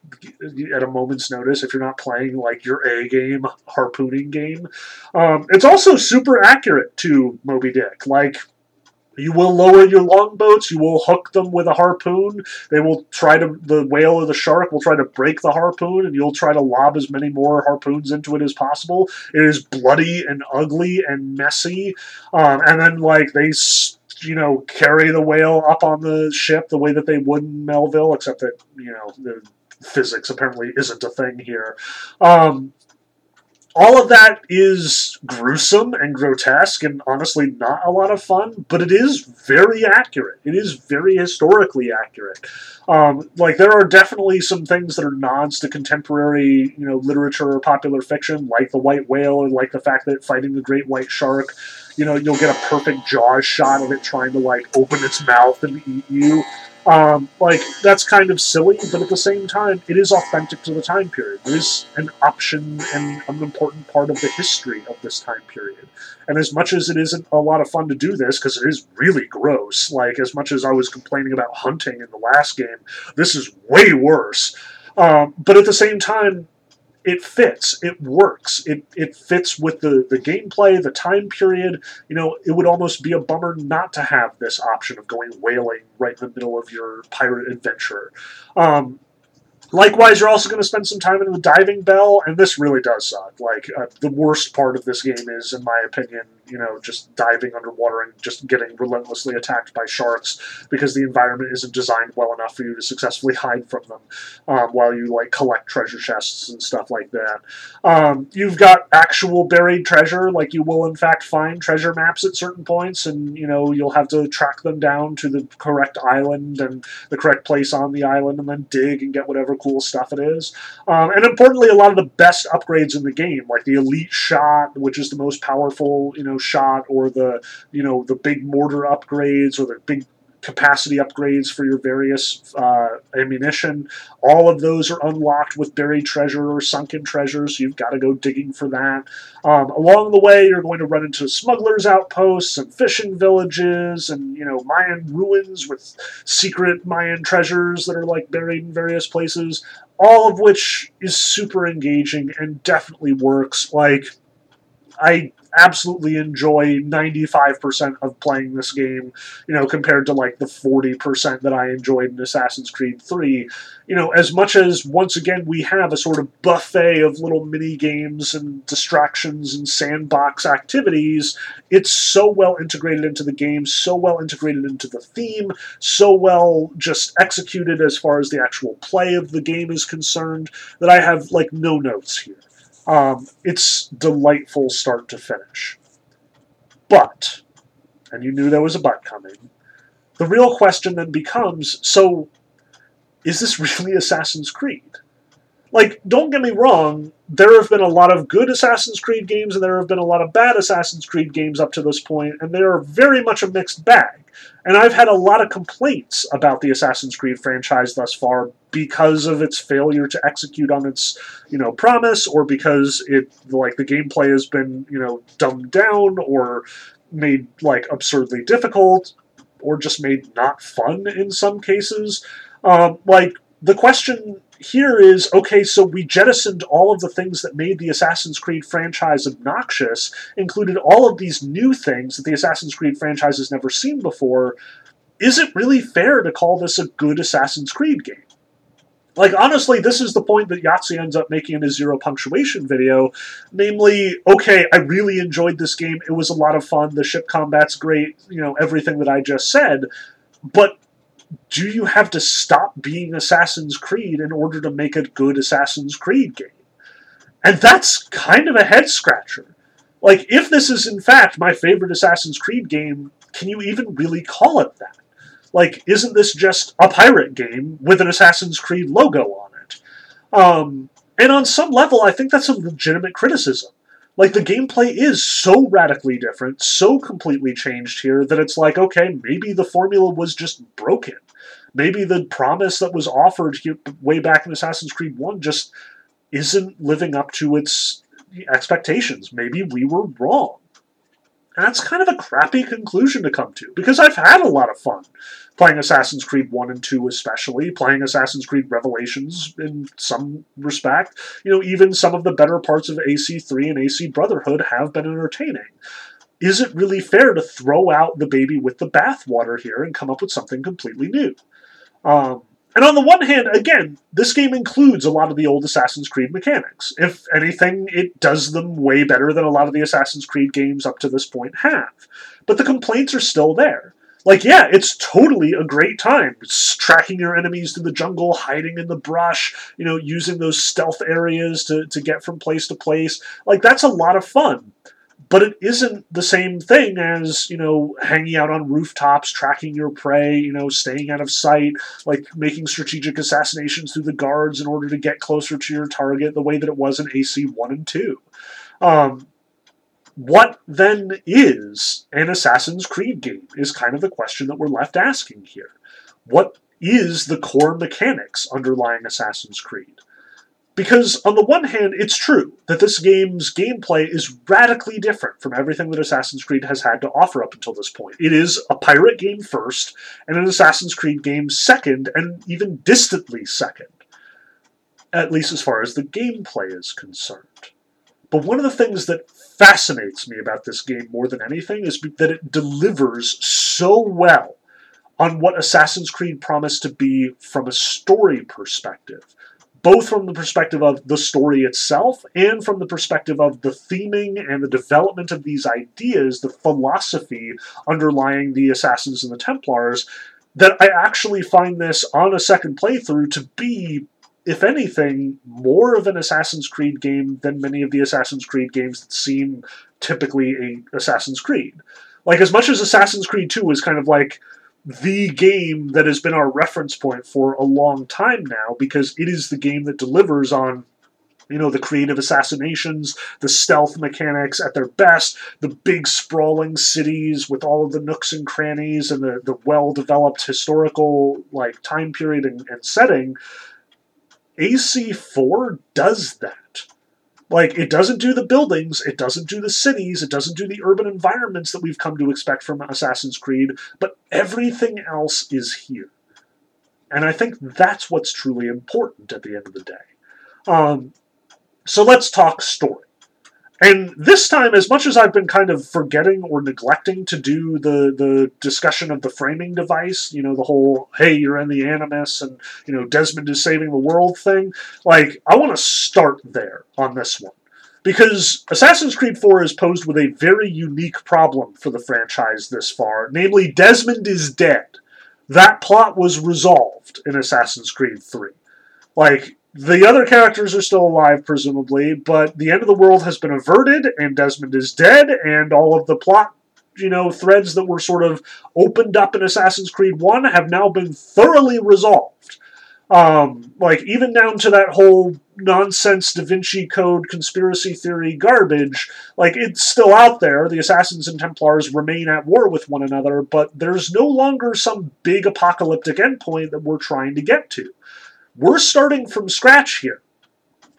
S1: at a moment's notice if you're not playing like your A game harpooning game. Um, it's also super accurate to Moby Dick. Like you will lower your longboats. You will hook them with a harpoon. They will try to, the whale or the shark will try to break the harpoon, and you'll try to lob as many more harpoons into it as possible. It is bloody and ugly and messy. Um, and then, like, they, you know, carry the whale up on the ship the way that they would in Melville, except that, you know, the physics apparently isn't a thing here. Um, all of that is gruesome and grotesque and honestly not a lot of fun, but it is very accurate. It is very historically accurate. Um, like there are definitely some things that are nods to contemporary, you know, literature or popular fiction, like the white whale or like the fact that fighting the great white shark, you know, you'll get a perfect jaws shot of it trying to like open its mouth and eat you. Um, like that's kind of silly, but at the same time, it is authentic to the time period. It is an option and an important part of the history of this time period. And as much as it isn't a lot of fun to do this, because it is really gross, like as much as I was complaining about hunting in the last game, this is way worse. Um, but at the same time, it fits. It works. It it fits with the the gameplay, the time period. You know, it would almost be a bummer not to have this option of going whaling right in the middle of your pirate adventure. Um, Likewise, you're also going to spend some time in the diving bell, and this really does suck. Like, uh, the worst part of this game is, in my opinion, you know, just diving underwater and just getting relentlessly attacked by sharks because the environment isn't designed well enough for you to successfully hide from them um, while you, like, collect treasure chests and stuff like that. Um, you've got actual buried treasure, like, you will, in fact, find treasure maps at certain points, and, you know, you'll have to track them down to the correct island and the correct place on the island and then dig and get whatever cool stuff it is. Um, and importantly, a lot of the best upgrades in the game, like the elite shot, which is the most powerful, you know, shot, or the you know the big mortar upgrades, or the big capacity upgrades for your various uh, ammunition. All of those are unlocked with buried treasure or sunken treasure, so you've got to go digging for that. Um, along the way, you're going to run into smugglers' outposts and fishing villages and, you know, Mayan ruins with secret Mayan treasures that are, like, buried in various places all of which is super engaging and definitely works. Like, I absolutely enjoy 95% of playing this game, you know, compared to like the 40% that I enjoyed in Assassin's Creed 3. You know, as much as once again we have a sort of buffet of little mini games and distractions and sandbox activities, it's so well integrated into the game, so well integrated into the theme, so well just executed as far as the actual play of the game is concerned that I have like no notes here. Um, it's delightful start to finish. But, and you knew there was a but coming, the real question then becomes so, is this really Assassin's Creed? Like, don't get me wrong, there have been a lot of good Assassin's Creed games and there have been a lot of bad Assassin's Creed games up to this point, and they are very much a mixed bag. And I've had a lot of complaints about the Assassin's Creed franchise thus far because of its failure to execute on its, you know, promise or because it like the gameplay has been, you know, dumbed down or made like absurdly difficult or just made not fun in some cases. Um, like the question here is okay, so we jettisoned all of the things that made the Assassin's Creed franchise obnoxious, included all of these new things that the Assassin's Creed franchise has never seen before. Is it really fair to call this a good Assassin's Creed game? Like, honestly, this is the point that Yahtzee ends up making in his zero punctuation video. Namely, okay, I really enjoyed this game. It was a lot of fun. The ship combat's great. You know, everything that I just said. But do you have to stop being Assassin's Creed in order to make a good Assassin's Creed game? And that's kind of a head scratcher. Like, if this is in fact my favorite Assassin's Creed game, can you even really call it that? Like, isn't this just a pirate game with an Assassin's Creed logo on it? Um, and on some level, I think that's a legitimate criticism. Like, the gameplay is so radically different, so completely changed here, that it's like, okay, maybe the formula was just broken. Maybe the promise that was offered way back in Assassin's Creed 1 just isn't living up to its expectations. Maybe we were wrong. And that's kind of a crappy conclusion to come to, because I've had a lot of fun playing Assassin's Creed 1 and 2 especially, playing Assassin's Creed Revelations in some respect. You know, even some of the better parts of AC3 and AC Brotherhood have been entertaining. Is it really fair to throw out the baby with the bathwater here and come up with something completely new? Um, and on the one hand, again, this game includes a lot of the old Assassin's Creed mechanics. If anything, it does them way better than a lot of the Assassin's Creed games up to this point have. But the complaints are still there. Like, yeah, it's totally a great time. It's tracking your enemies through the jungle, hiding in the brush, you know, using those stealth areas to, to get from place to place. Like, that's a lot of fun but it isn't the same thing as you know hanging out on rooftops tracking your prey you know staying out of sight like making strategic assassinations through the guards in order to get closer to your target the way that it was in ac 1 and 2 um, what then is an assassin's creed game is kind of the question that we're left asking here what is the core mechanics underlying assassin's creed because, on the one hand, it's true that this game's gameplay is radically different from everything that Assassin's Creed has had to offer up until this point. It is a pirate game first, and an Assassin's Creed game second, and even distantly second, at least as far as the gameplay is concerned. But one of the things that fascinates me about this game more than anything is that it delivers so well on what Assassin's Creed promised to be from a story perspective both from the perspective of the story itself and from the perspective of the theming and the development of these ideas, the philosophy underlying the Assassins and the Templars, that I actually find this on a second playthrough to be, if anything, more of an Assassin's Creed game than many of the Assassin's Creed games that seem typically a Assassin's Creed. Like, as much as Assassin's Creed 2 is kind of like the game that has been our reference point for a long time now because it is the game that delivers on you know the creative assassinations the stealth mechanics at their best the big sprawling cities with all of the nooks and crannies and the, the well developed historical like time period and, and setting ac4 does that like, it doesn't do the buildings, it doesn't do the cities, it doesn't do the urban environments that we've come to expect from Assassin's Creed, but everything else is here. And I think that's what's truly important at the end of the day. Um, so let's talk story. And this time, as much as I've been kind of forgetting or neglecting to do the, the discussion of the framing device, you know, the whole, hey, you're in the Animus and, you know, Desmond is saving the world thing, like, I want to start there on this one. Because Assassin's Creed 4 is posed with a very unique problem for the franchise this far, namely, Desmond is dead. That plot was resolved in Assassin's Creed 3. Like, the other characters are still alive, presumably, but the end of the world has been averted, and Desmond is dead, and all of the plot, you know, threads that were sort of opened up in Assassin's Creed 1 have now been thoroughly resolved. Um, like, even down to that whole nonsense Da Vinci Code conspiracy theory garbage, like, it's still out there. The Assassins and Templars remain at war with one another, but there's no longer some big apocalyptic endpoint that we're trying to get to. We're starting from scratch here.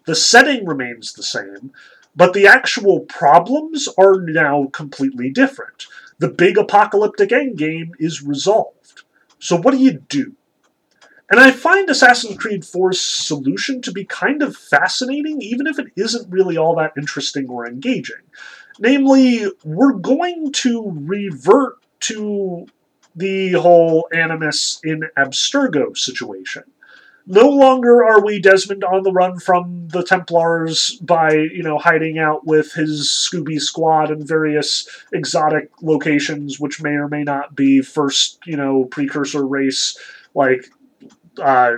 S1: The setting remains the same, but the actual problems are now completely different. The big apocalyptic endgame is resolved. So what do you do? And I find Assassin's Creed 4's solution to be kind of fascinating, even if it isn't really all that interesting or engaging. Namely, we're going to revert to the whole Animus in Abstergo situation no longer are we Desmond on the run from the Templars by, you know, hiding out with his Scooby squad in various exotic locations, which may or may not be first, you know, precursor race, like uh,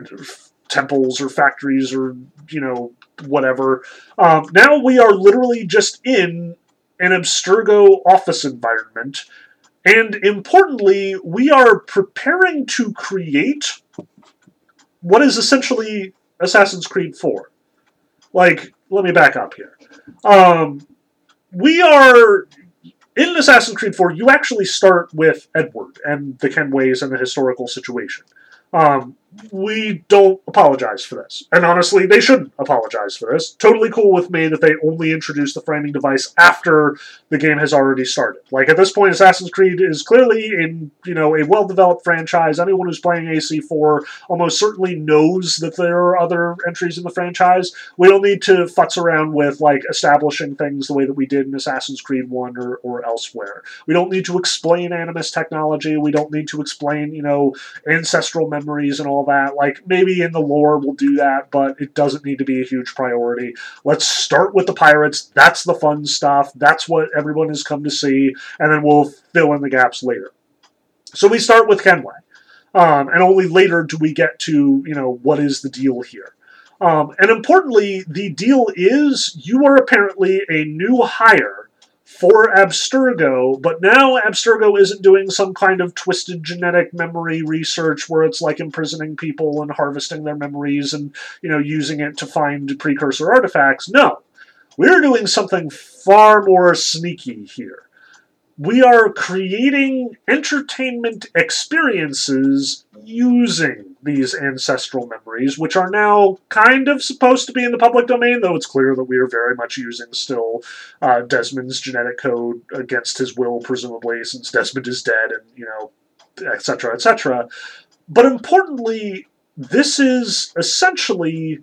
S1: temples or factories or, you know, whatever. Um, now we are literally just in an Abstergo office environment. And importantly, we are preparing to create what is essentially Assassin's Creed 4. Like, let me back up here. Um, we are in Assassin's Creed 4. You actually start with Edward and the Kenways and the historical situation. Um, we don't apologize for this. And honestly, they shouldn't apologize for this. Totally cool with me that they only introduced the framing device after the game has already started. Like at this point, Assassin's Creed is clearly in you know a well-developed franchise. Anyone who's playing AC4 almost certainly knows that there are other entries in the franchise. We don't need to futz around with like establishing things the way that we did in Assassin's Creed 1 or, or elsewhere. We don't need to explain Animus technology. We don't need to explain, you know, ancestral memories and that. Like maybe in the lore we'll do that, but it doesn't need to be a huge priority. Let's start with the pirates. That's the fun stuff. That's what everyone has come to see, and then we'll fill in the gaps later. So we start with Kenway. Um, and only later do we get to, you know, what is the deal here. Um, and importantly, the deal is you are apparently a new hire for Abstergo, but now Abstergo isn't doing some kind of twisted genetic memory research where it's like imprisoning people and harvesting their memories and, you know, using it to find precursor artifacts. No. We're doing something far more sneaky here we are creating entertainment experiences using these ancestral memories, which are now kind of supposed to be in the public domain, though it's clear that we are very much using still uh, Desmond's genetic code against his will, presumably, since Desmond is dead, and, you know, etc., etc. But importantly, this is essentially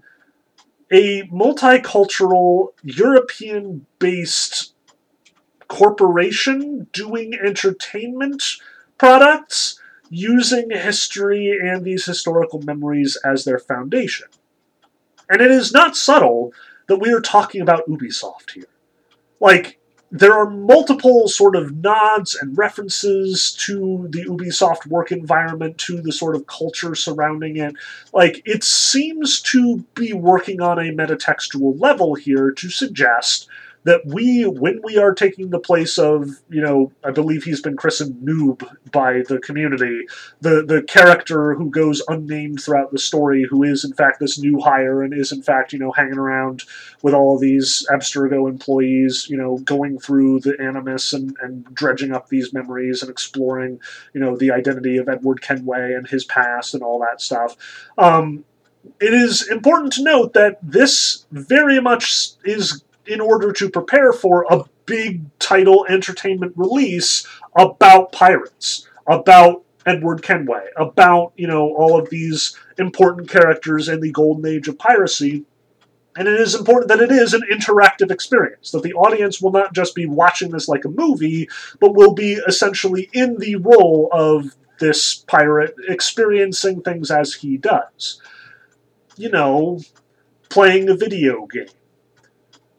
S1: a multicultural, European based corporation doing entertainment products using history and these historical memories as their foundation. And it is not subtle that we are talking about Ubisoft here. Like, there are multiple sort of nods and references to the Ubisoft work environment, to the sort of culture surrounding it. Like, it seems to be working on a metatextual level here to suggest that we, when we are taking the place of, you know, I believe he's been christened Noob by the community, the the character who goes unnamed throughout the story, who is in fact this new hire and is in fact, you know, hanging around with all of these Abstergo employees, you know, going through the Animus and, and dredging up these memories and exploring, you know, the identity of Edward Kenway and his past and all that stuff. Um, it is important to note that this very much is in order to prepare for a big title entertainment release about pirates, about Edward Kenway, about, you know, all of these important characters in the golden age of piracy. And it is important that it is an interactive experience, that the audience will not just be watching this like a movie, but will be essentially in the role of this pirate experiencing things as he does. You know, playing a video game.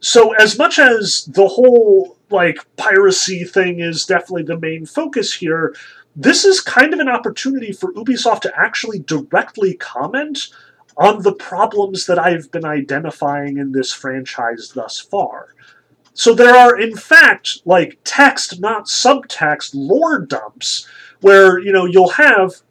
S1: So, as much as the whole like piracy thing is definitely the main focus here, this is kind of an opportunity for Ubisoft to actually directly comment on the problems that I've been identifying in this franchise thus far. So there are, in fact, like text, not subtext, lore dumps where, you know, you'll have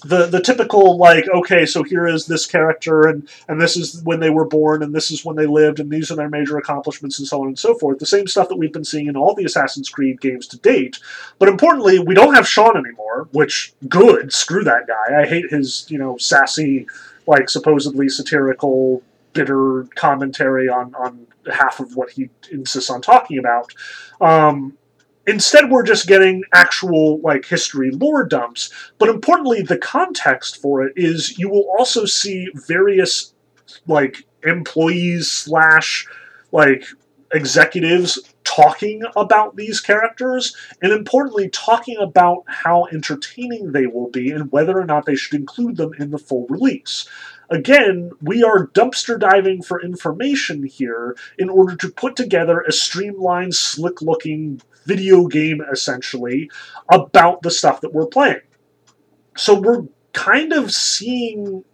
S1: the the typical like okay so here is this character and and this is when they were born and this is when they lived and these are their major accomplishments and so on and so forth. The same stuff that we've been seeing in all the assassin's creed games to date. But importantly we don't have sean anymore which good screw that guy. I hate his you know sassy like supposedly satirical bitter commentary on on half of what he insists on talking about. Um, Instead, we're just getting actual like history lore dumps. But importantly, the context for it is you will also see various like employees slash like executives talking about these characters and importantly talking about how entertaining they will be and whether or not they should include them in the full release. Again, we are dumpster diving for information here in order to put together a streamlined, slick looking video game essentially about the stuff that we're playing. So we're kind of seeing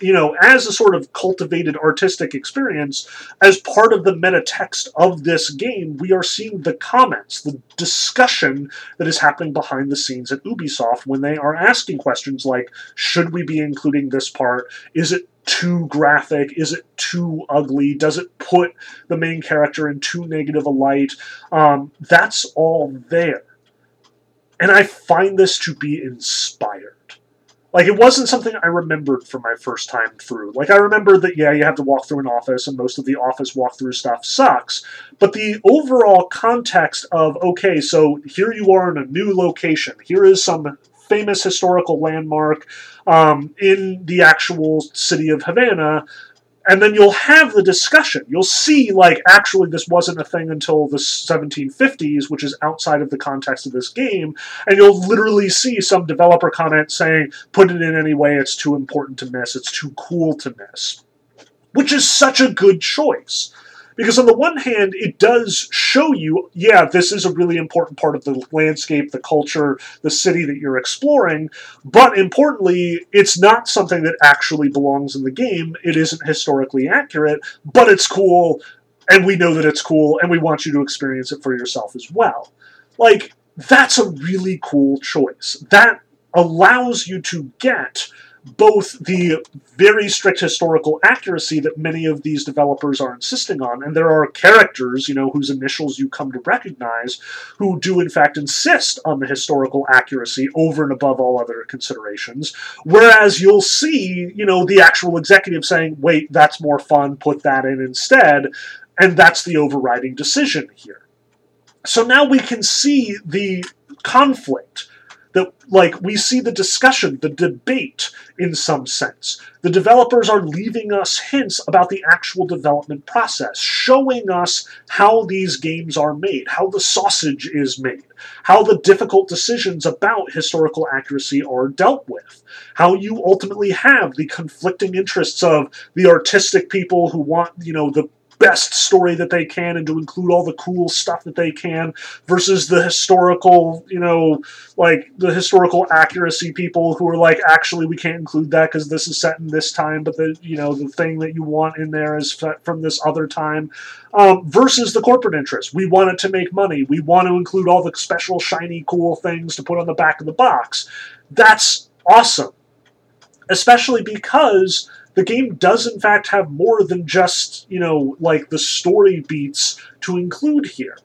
S1: you know, as a sort of cultivated artistic experience, as part of the meta text of this game, we are seeing the comments, the discussion that is happening behind the scenes at Ubisoft when they are asking questions like, should we be including this part? Is it too graphic? Is it too ugly? Does it put the main character in too negative a light? Um, that's all there. And I find this to be inspired. Like, it wasn't something I remembered from my first time through. Like, I remember that, yeah, you have to walk through an office, and most of the office walkthrough stuff sucks. But the overall context of, okay, so here you are in a new location, here is some famous historical landmark um, in the actual city of Havana. And then you'll have the discussion. You'll see, like, actually, this wasn't a thing until the 1750s, which is outside of the context of this game. And you'll literally see some developer comment saying, put it in any way, it's too important to miss, it's too cool to miss. Which is such a good choice. Because on the one hand, it does show you, yeah, this is a really important part of the landscape, the culture, the city that you're exploring, but importantly, it's not something that actually belongs in the game. It isn't historically accurate, but it's cool, and we know that it's cool, and we want you to experience it for yourself as well. Like, that's a really cool choice. That allows you to get both the very strict historical accuracy that many of these developers are insisting on, and there are characters, you know, whose initials you come to recognize, who do in fact insist on the historical accuracy over and above all other considerations. Whereas you'll see, you know, the actual executive saying, wait, that's more fun, put that in instead, and that's the overriding decision here. So now we can see the conflict that like we see the discussion, the debate in some sense. The developers are leaving us hints about the actual development process, showing us how these games are made, how the sausage is made, how the difficult decisions about historical accuracy are dealt with, how you ultimately have the conflicting interests of the artistic people who want, you know, the best story that they can and to include all the cool stuff that they can versus the historical, you know, like the historical accuracy people who are like, actually, we can't include that because this is set in this time, but the, you know, the thing that you want in there is from this other time. Um, versus the corporate interest. We want it to make money. We want to include all the special, shiny, cool things to put on the back of the box. That's awesome. Especially because the game does in fact have more than just, you know, like the story beats to include here.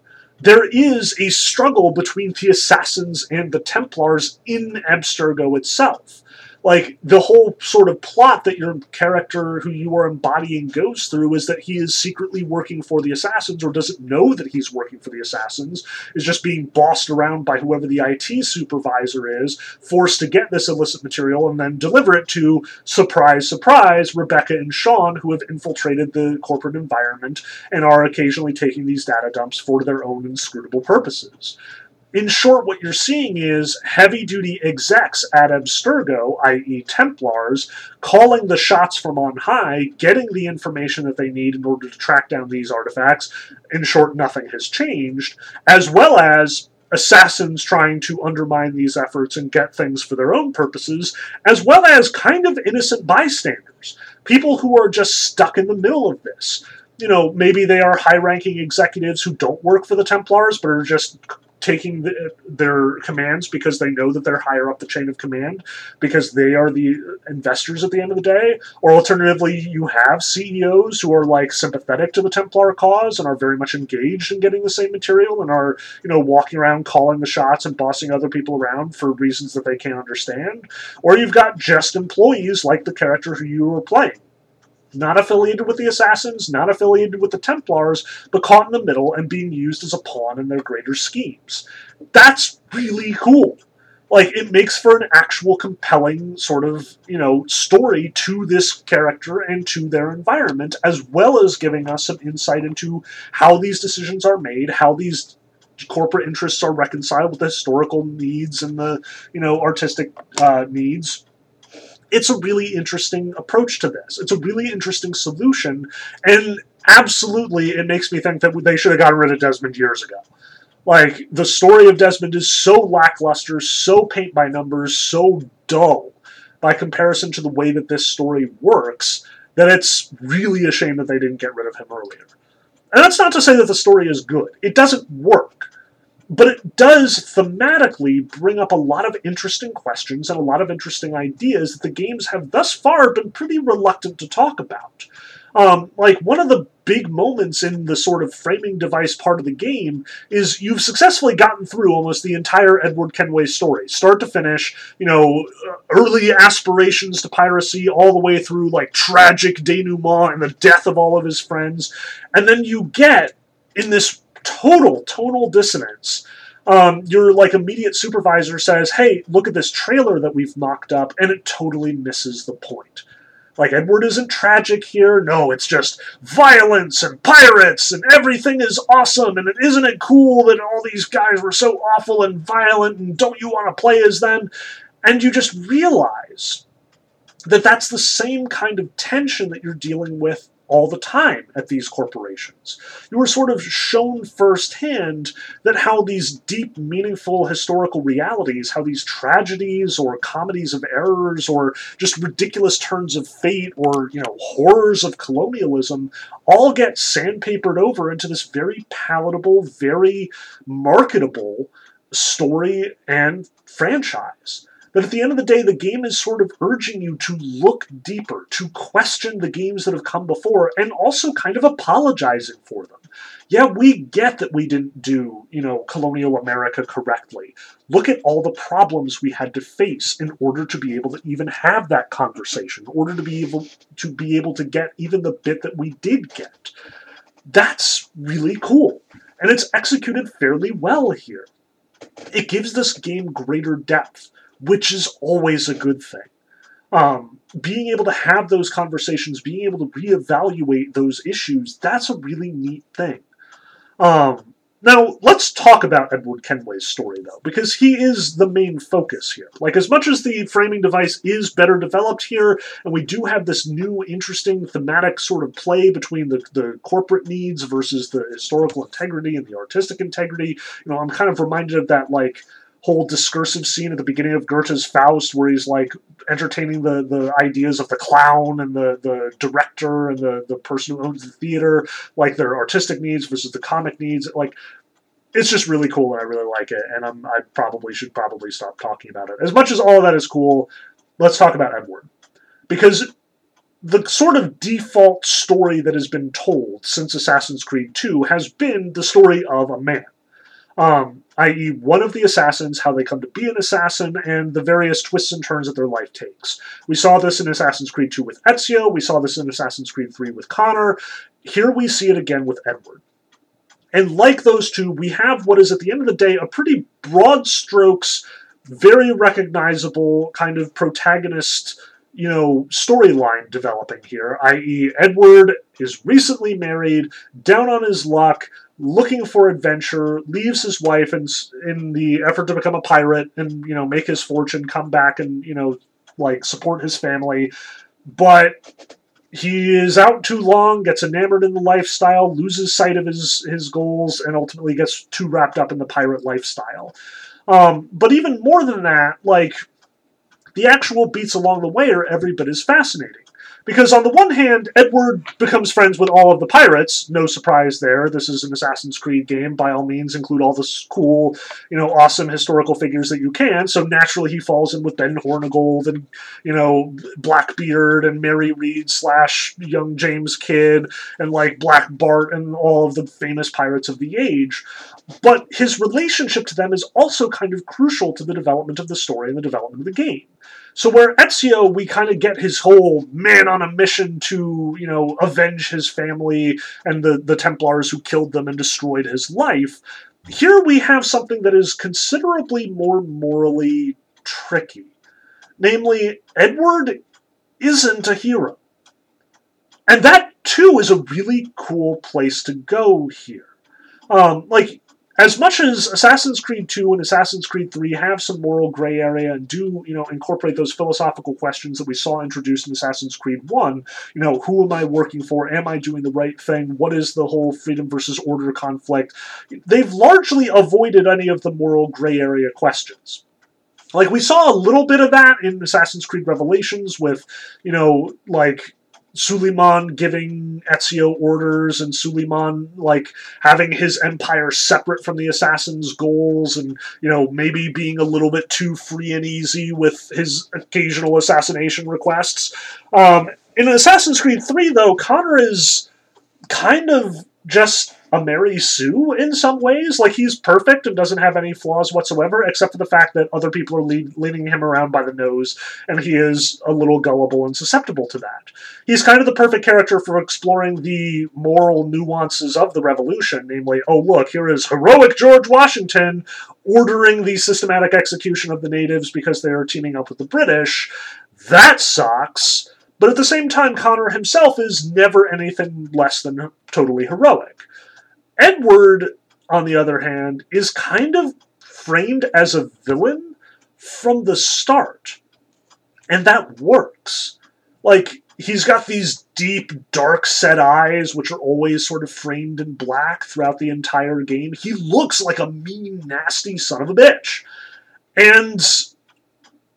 S1: There is a struggle between the assassins and the Templars in Abstergo itself. Like the whole sort of plot that your character who you are embodying goes through is that he is secretly working for the assassins or doesn't know that he's working for the assassins is just being bossed around by whoever the IT supervisor is forced to get this illicit material and then deliver it to surprise surprise Rebecca and Sean who have infiltrated the corporate environment and are occasionally taking these data dumps for their own inscrutable purposes in short, what you're seeing is heavy duty execs at Abstergo, i.e., Templars, calling the shots from on high, getting the information that they need in order to track down these artifacts. In short, nothing has changed, as well as assassins trying to undermine these efforts and get things for their own purposes, as well as kind of innocent bystanders. People who are just stuck in the middle of this. You know, maybe they are high ranking executives who don't work for the Templars but are just taking the, their commands because they know that they're higher up the chain of command because they are the investors at the end of the day. Or alternatively you have CEOs who are like sympathetic to the Templar cause and are very much engaged in getting the same material and are you know walking around calling the shots and bossing other people around for reasons that they can't understand. Or you've got just employees like the character who you were playing not affiliated with the Assassins, not affiliated with the Templars, but caught in the middle and being used as a pawn in their greater schemes. That's really cool. Like, it makes for an actual compelling sort of, you know, story to this character and to their environment, as well as giving us some insight into how these decisions are made, how these corporate interests are reconciled with the historical needs and the, you know, artistic uh, needs it's a really interesting approach to this. It's a really interesting solution, and absolutely, it makes me think that they should have gotten rid of Desmond years ago. Like the story of Desmond is so lackluster, so paint by numbers, so dull by comparison to the way that this story works that it's really a shame that they didn't get rid of him earlier. And that's not to say that the story is good. It doesn't work. But it does thematically bring up a lot of interesting questions and a lot of interesting ideas that the games have thus far been pretty reluctant to talk about. Um, like one of the big moments in the sort of framing device part of the game is you've successfully gotten through almost the entire Edward Kenway story, start to finish. You know, early aspirations to piracy, all the way through like tragic denouement and the death of all of his friends, and then you get in this total tonal dissonance. Um, your like immediate supervisor says, "Hey, look at this trailer that we've mocked up," and it totally misses the point. Like Edward isn't tragic here. No, it's just violence and pirates and everything is awesome. And isn't it cool that all these guys were so awful and violent and don't you want to play as them? And you just realize that that's the same kind of tension that you're dealing with all the time at these corporations. You were sort of shown firsthand that how these deep, meaningful historical realities, how these tragedies or comedies of errors or just ridiculous turns of fate or, you know, horrors of colonialism all get sandpapered over into this very palatable, very marketable story and franchise that at the end of the day, the game is sort of urging you to look deeper, to question the games that have come before, and also kind of apologizing for them. Yeah, we get that we didn't do, you know, colonial America correctly. Look at all the problems we had to face in order to be able to even have that conversation, in order to be able to be able to get even the bit that we did get. That's really cool. And it's executed fairly well here. It gives this game greater depth which is always a good thing. Um, being able to have those conversations, being able to reevaluate those issues, that's a really neat thing. Um, now, let's talk about Edward Kenway's story, though, because he is the main focus here. Like, as much as the framing device is better developed here, and we do have this new, interesting thematic sort of play between the, the corporate needs versus the historical integrity and the artistic integrity, you know, I'm kind of reminded of that, like, whole discursive scene at the beginning of Goethe's Faust where he's like entertaining the, the ideas of the clown and the, the director and the, the person who owns the theater, like their artistic needs versus the comic needs. Like, it's just really cool and I really like it. And I'm, I probably should probably stop talking about it. As much as all of that is cool, let's talk about Edward. Because the sort of default story that has been told since Assassin's Creed 2 has been the story of a man Um, i.e., one of the assassins, how they come to be an assassin, and the various twists and turns that their life takes. We saw this in Assassin's Creed 2 with Ezio, we saw this in Assassin's Creed 3 with Connor. Here we see it again with Edward. And like those two, we have what is at the end of the day a pretty broad strokes, very recognizable kind of protagonist you know, storyline developing here, i.e., Edward is recently married, down on his luck, looking for adventure, leaves his wife in, in the effort to become a pirate and, you know, make his fortune, come back and, you know, like support his family. But he is out too long, gets enamored in the lifestyle, loses sight of his, his goals, and ultimately gets too wrapped up in the pirate lifestyle. Um, but even more than that, like, the actual beats along the way are every bit as fascinating. Because on the one hand, Edward becomes friends with all of the pirates. No surprise there. This is an Assassin's Creed game. By all means, include all the cool, you know, awesome historical figures that you can. So naturally, he falls in with Ben Hornigold and, you know, Blackbeard and Mary Read slash young James Kidd and like Black Bart and all of the famous pirates of the age. But his relationship to them is also kind of crucial to the development of the story and the development of the game. So where Ezio, we kind of get his whole man on a mission to, you know, avenge his family and the, the Templars who killed them and destroyed his life. Here we have something that is considerably more morally tricky. Namely, Edward isn't a hero. And that, too, is a really cool place to go here. Um, like, as much as Assassin's Creed 2 and Assassin's Creed 3 have some moral gray area and do, you know, incorporate those philosophical questions that we saw introduced in Assassin's Creed 1, you know, who am I working for? Am I doing the right thing? What is the whole freedom versus order conflict? They've largely avoided any of the moral gray area questions. Like, we saw a little bit of that in Assassin's Creed Revelations with, you know, like, Suleiman giving Ezio orders and Suleiman like having his empire separate from the assassin's goals and you know maybe being a little bit too free and easy with his occasional assassination requests. Um, in Assassin's Creed 3 though, Connor is kind of just a Mary Sue in some ways. Like he's perfect and doesn't have any flaws whatsoever, except for the fact that other people are lead, leaning him around by the nose, and he is a little gullible and susceptible to that. He's kind of the perfect character for exploring the moral nuances of the revolution, namely, oh look, here is heroic George Washington ordering the systematic execution of the natives because they are teaming up with the British. That sucks. But at the same time, Connor himself is never anything less than totally heroic. Edward, on the other hand, is kind of framed as a villain from the start. And that works. Like, he's got these deep, dark set eyes, which are always sort of framed in black throughout the entire game. He looks like a mean, nasty son of a bitch. And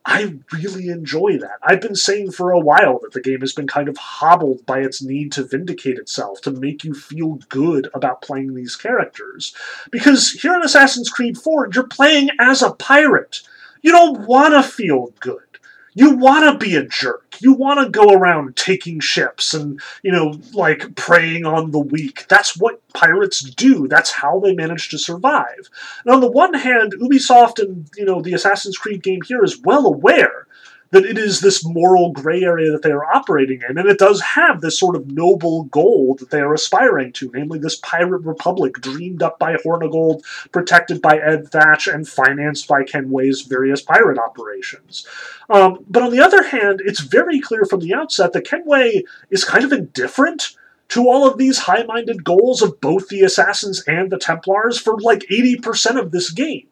S1: I really enjoy that. I've been saying for a while that the game has been kind of hobbled by its need to vindicate itself, to make you feel good about playing these characters. Because here in Assassin's Creed 4, you're playing as a pirate. You don't want to feel good you want to be a jerk. You want to go around taking ships and, you know, like preying on the weak. That's what pirates do. That's how they manage to survive. And on the one hand, Ubisoft and, you know, the Assassin's Creed game here is well aware that it is this moral gray area that they are operating in, and it does have this sort of noble goal that they are aspiring to, namely this pirate republic dreamed up by Hornigold, protected by Ed Thatch, and financed by Kenway's various pirate operations. Um, but on the other hand, it's very clear from the outset that Kenway is kind of indifferent to all of these high minded goals of both the Assassins and the Templars for like 80% of this game.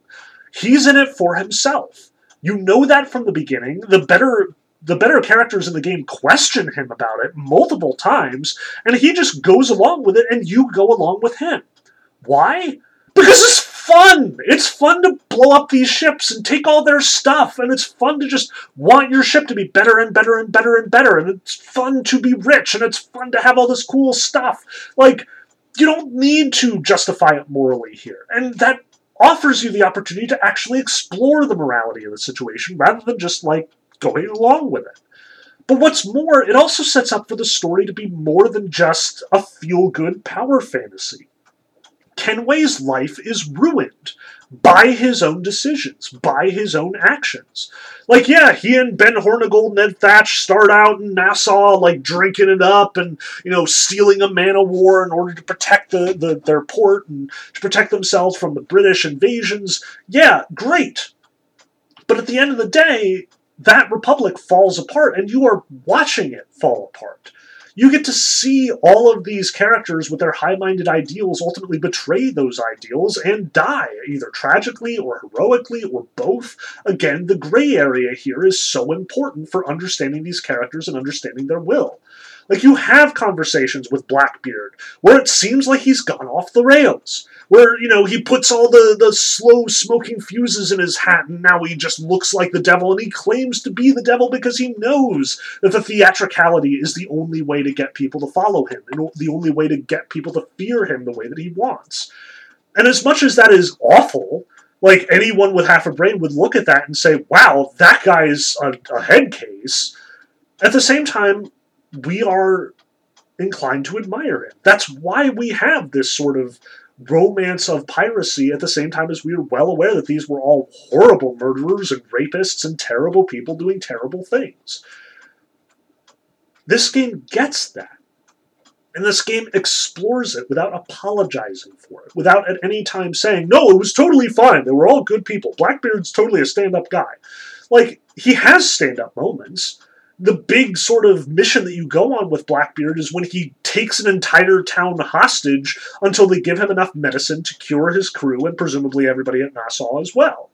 S1: He's in it for himself. You know that from the beginning. The better the better characters in the game question him about it multiple times, and he just goes along with it, and you go along with him. Why? Because it's fun! It's fun to blow up these ships and take all their stuff, and it's fun to just want your ship to be better and better and better and better, and it's fun to be rich, and it's fun to have all this cool stuff. Like, you don't need to justify it morally here. And that offers you the opportunity to actually explore the morality of the situation rather than just like going along with it. But what's more, it also sets up for the story to be more than just a feel good power fantasy. Kenway's life is ruined by his own decisions, by his own actions. Like, yeah, he and Ben Hornigold, and Ned Thatch start out in Nassau, like drinking it up and, you know, stealing a man of war in order to protect the, the their port and to protect themselves from the British invasions. Yeah, great. But at the end of the day, that republic falls apart and you are watching it fall apart you get to see all of these characters with their high minded ideals ultimately betray those ideals and die, either tragically or heroically or both. Again, the gray area here is so important for understanding these characters and understanding their will. Like, you have conversations with Blackbeard where it seems like he's gone off the rails where you know he puts all the the slow smoking fuses in his hat and now he just looks like the devil and he claims to be the devil because he knows that the theatricality is the only way to get people to follow him and the only way to get people to fear him the way that he wants and as much as that is awful like anyone with half a brain would look at that and say wow that guy is a, a head case at the same time we are inclined to admire him. That's why we have this sort of romance of piracy at the same time as we are well aware that these were all horrible murderers and rapists and terrible people doing terrible things. This game gets that. And this game explores it without apologizing for it, without at any time saying, no, it was totally fine. They were all good people. Blackbeard's totally a stand up guy. Like, he has stand up moments, the big sort of mission that you go on with Blackbeard is when he takes an entire town hostage until they give him enough medicine to cure his crew and presumably everybody at Nassau as well.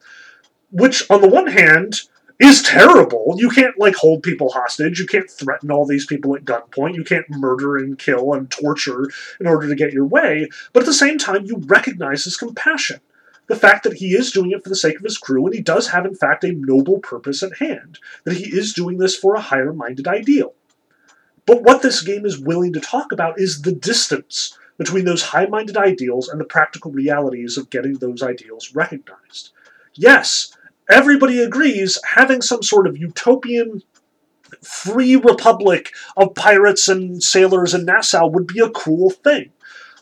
S1: Which, on the one hand, is terrible. You can't like hold people hostage. You can't threaten all these people at gunpoint. You can't murder and kill and torture in order to get your way. But at the same time, you recognize his compassion the fact that he is doing it for the sake of his crew, and he does have, in fact, a noble purpose at hand, that he is doing this for a higher minded ideal. But what this game is willing to talk about is the distance between those high minded ideals and the practical realities of getting those ideals recognized. Yes, everybody agrees having some sort of utopian free republic of pirates and sailors in Nassau would be a cool thing.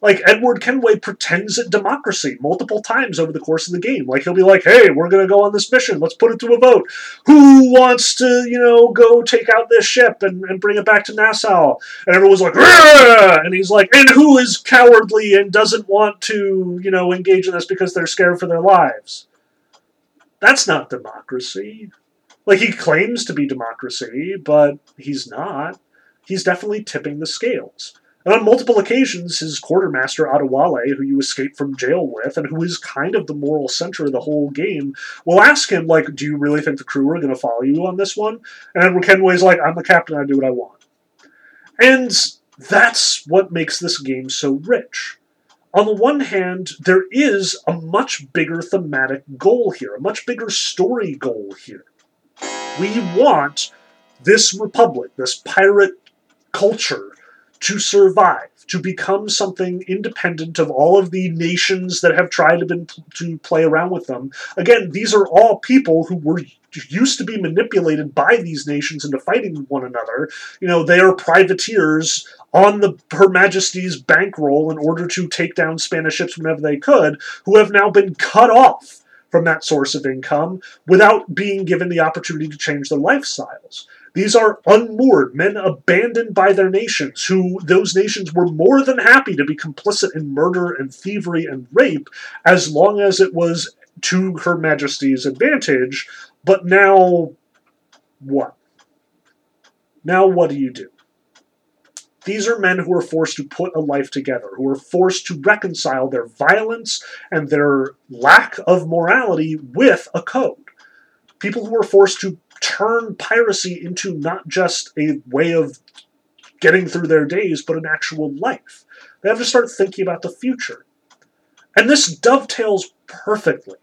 S1: Like Edward Kenway pretends at democracy multiple times over the course of the game. Like he'll be like, "Hey, we're gonna go on this mission. Let's put it to a vote. Who wants to, you know, go take out this ship and, and bring it back to Nassau?" And everyone's like, Rah! and he's like, "And who is cowardly and doesn't want to, you know, engage in this because they're scared for their lives?" That's not democracy. Like he claims to be democracy, but he's not. He's definitely tipping the scales. And on multiple occasions, his quartermaster, Adewale, who you escape from jail with, and who is kind of the moral center of the whole game, will ask him, like, do you really think the crew are going to follow you on this one? And Kenway's like, I'm the captain, I do what I want. And that's what makes this game so rich. On the one hand, there is a much bigger thematic goal here, a much bigger story goal here. We want this republic, this pirate culture, to survive, to become something independent of all of the nations that have tried to, been, to play around with them. Again, these are all people who were used to be manipulated by these nations into fighting one another. You know, they are privateers on the Her Majesty's bankroll in order to take down Spanish ships whenever they could, who have now been cut off from that source of income without being given the opportunity to change their lifestyles. These are unmoored men abandoned by their nations, who those nations were more than happy to be complicit in murder and thievery and rape as long as it was to Her Majesty's advantage. But now, what? Now, what do you do? These are men who are forced to put a life together, who are forced to reconcile their violence and their lack of morality with a code. People who are forced to turn piracy into not just a way of getting through their days, but an actual life. They have to start thinking about the future. And this dovetails perfectly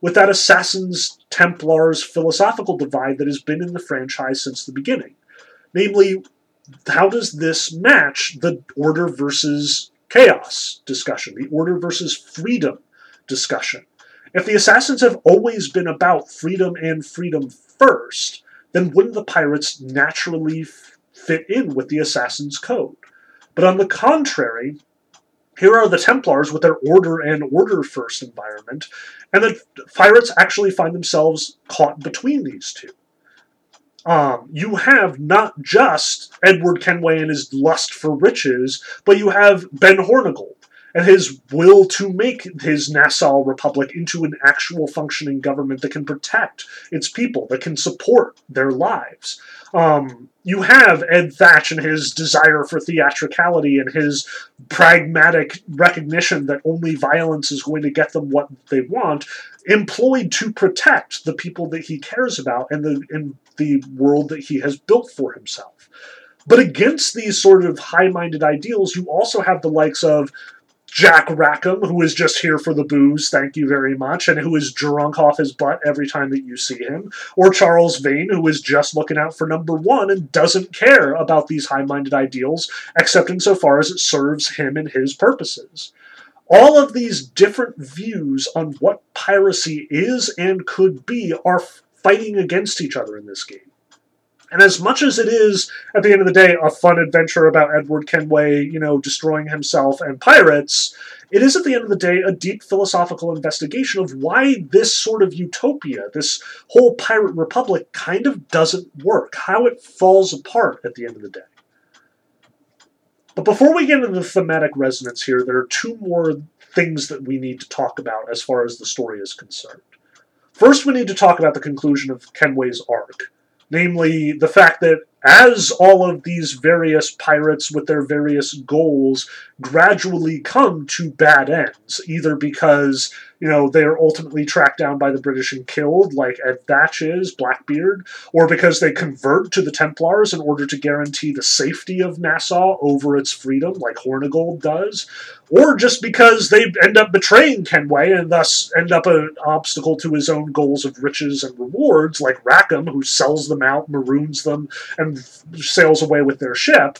S1: with that Assassins Templars philosophical divide that has been in the franchise since the beginning. Namely, how does this match the order versus chaos discussion, the order versus freedom discussion? If the assassins have always been about freedom and freedom first, then wouldn't the pirates naturally f- fit in with the assassin's code? But on the contrary, Here are the Templars with their order and order first environment, and the pirates actually find themselves caught between these two. Um, you have not just Edward Kenway and his lust for riches, but you have Ben Hornigold and his will to make his Nassau Republic into an actual functioning government that can protect its people, that can support their lives. Um, you have Ed Thatch and his desire for theatricality and his pragmatic recognition that only violence is going to get them what they want, employed to protect the people that he cares about and the in the world that he has built for himself. But against these sort of high minded ideals, you also have the likes of Jack Rackham, who is just here for the booze, thank you very much, and who is drunk off his butt every time that you see him, or Charles Vane, who is just looking out for number one and doesn't care about these high minded ideals, except insofar as it serves him and his purposes. All of these different views on what piracy is and could be are fighting against each other in this game. And as much as it is, at the end of the day, a fun adventure about Edward Kenway, you know, destroying himself and pirates, it is at the end of the day a deep philosophical investigation of why this sort of utopia, this whole pirate republic, kind of doesn't work, how it falls apart at the end of the day. But before we get into the thematic resonance here, there are two more things that we need to talk about as far as the story is concerned. First, we need to talk about the conclusion of Kenway's arc namely the fact that as all of these various pirates with their various goals gradually come to bad ends, either because you know, they're ultimately tracked down by the British and killed, like Ed Thatch is, Blackbeard, or because they convert to the Templars in order to guarantee the safety of Nassau over its freedom, like Hornigold does, or just because they end up betraying Kenway and thus end up an obstacle to his own goals of riches and rewards, like Rackham, who sells them out, maroons them, and sails away with their ship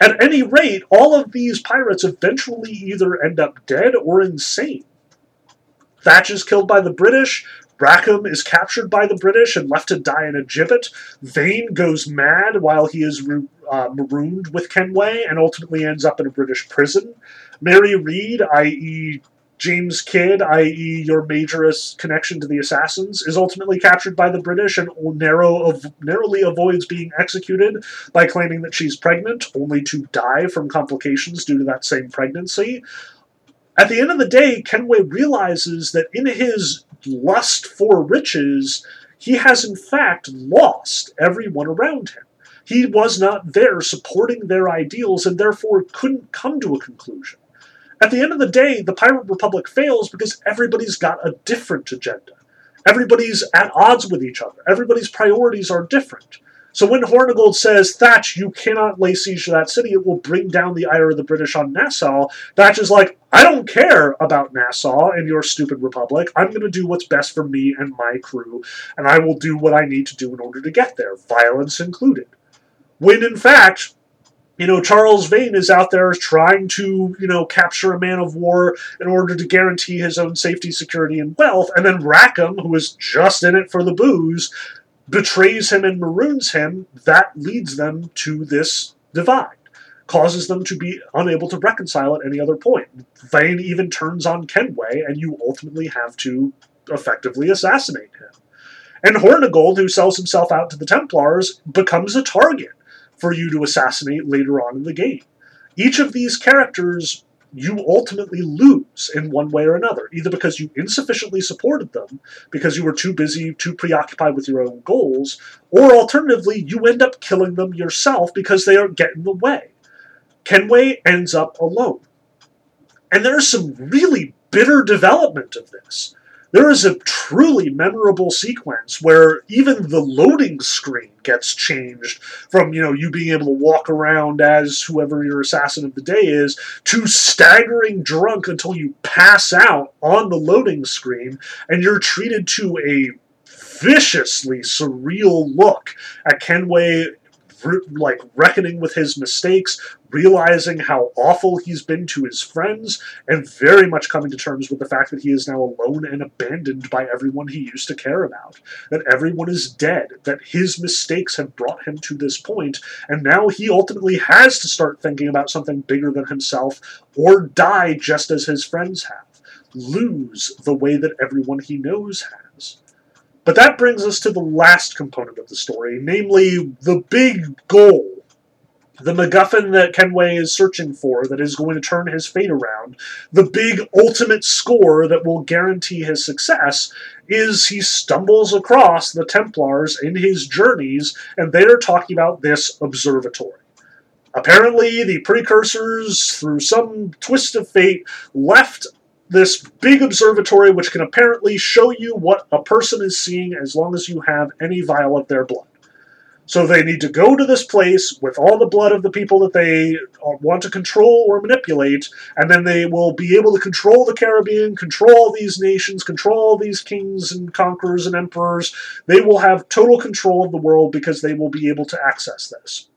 S1: at any rate, all of these pirates eventually either end up dead or insane. Thatch is killed by the British. Rackham is captured by the British and left to die in a gibbet. Vane goes mad while he is uh, marooned with Kenway and ultimately ends up in a British prison. Mary Read, i.e., James Kidd, i.e., your major connection to the assassins, is ultimately captured by the British and narrow of, narrowly avoids being executed by claiming that she's pregnant, only to die from complications due to that same pregnancy. At the end of the day, Kenway realizes that in his lust for riches, he has in fact lost everyone around him. He was not there supporting their ideals and therefore couldn't come to a conclusion. At the end of the day, the Pirate Republic fails because everybody's got a different agenda. Everybody's at odds with each other. Everybody's priorities are different. So when Hornigold says, Thatch, you cannot lay siege to that city, it will bring down the ire of the British on Nassau, Thatch is like, I don't care about Nassau and your stupid republic. I'm going to do what's best for me and my crew, and I will do what I need to do in order to get there, violence included. When in fact, you know, Charles Vane is out there trying to, you know, capture a man of war in order to guarantee his own safety, security, and wealth. And then Rackham, who is just in it for the booze, betrays him and maroons him, that leads them to this divide, causes them to be unable to reconcile at any other point. Vane even turns on Kenway, and you ultimately have to effectively assassinate him. And Hornigold, who sells himself out to the Templars, becomes a target for you to assassinate later on in the game. Each of these characters you ultimately lose in one way or another, either because you insufficiently supported them, because you were too busy, too preoccupied with your own goals, or alternatively, you end up killing them yourself because they are getting in the way. Kenway ends up alone. And there's some really bitter development of this there is a truly memorable sequence where even the loading screen gets changed from you know you being able to walk around as whoever your assassin of the day is to staggering drunk until you pass out on the loading screen and you're treated to a viciously surreal look at Kenway like reckoning with his mistakes, realizing how awful he's been to his friends, and very much coming to terms with the fact that he is now alone and abandoned by everyone he used to care about. That everyone is dead, that his mistakes have brought him to this point, and now he ultimately has to start thinking about something bigger than himself or die just as his friends have. Lose the way that everyone he knows has. But that brings us to the last component of the story, namely the big goal the MacGuffin that Kenway is searching for that is going to turn his fate around, the big ultimate score that will guarantee his success, is he stumbles across the Templars in his journeys, and they are talking about this observatory. Apparently, the precursors, through some twist of fate, left this big observatory which can apparently show you what a person is seeing as long as you have any vial of their blood. So they need to go to this place with all the blood of the people that they uh, want to control or manipulate, and then they will be able to control the Caribbean, control these nations, control these kings and conquerors and emperors. They will have total control of the world because they will be able to access this.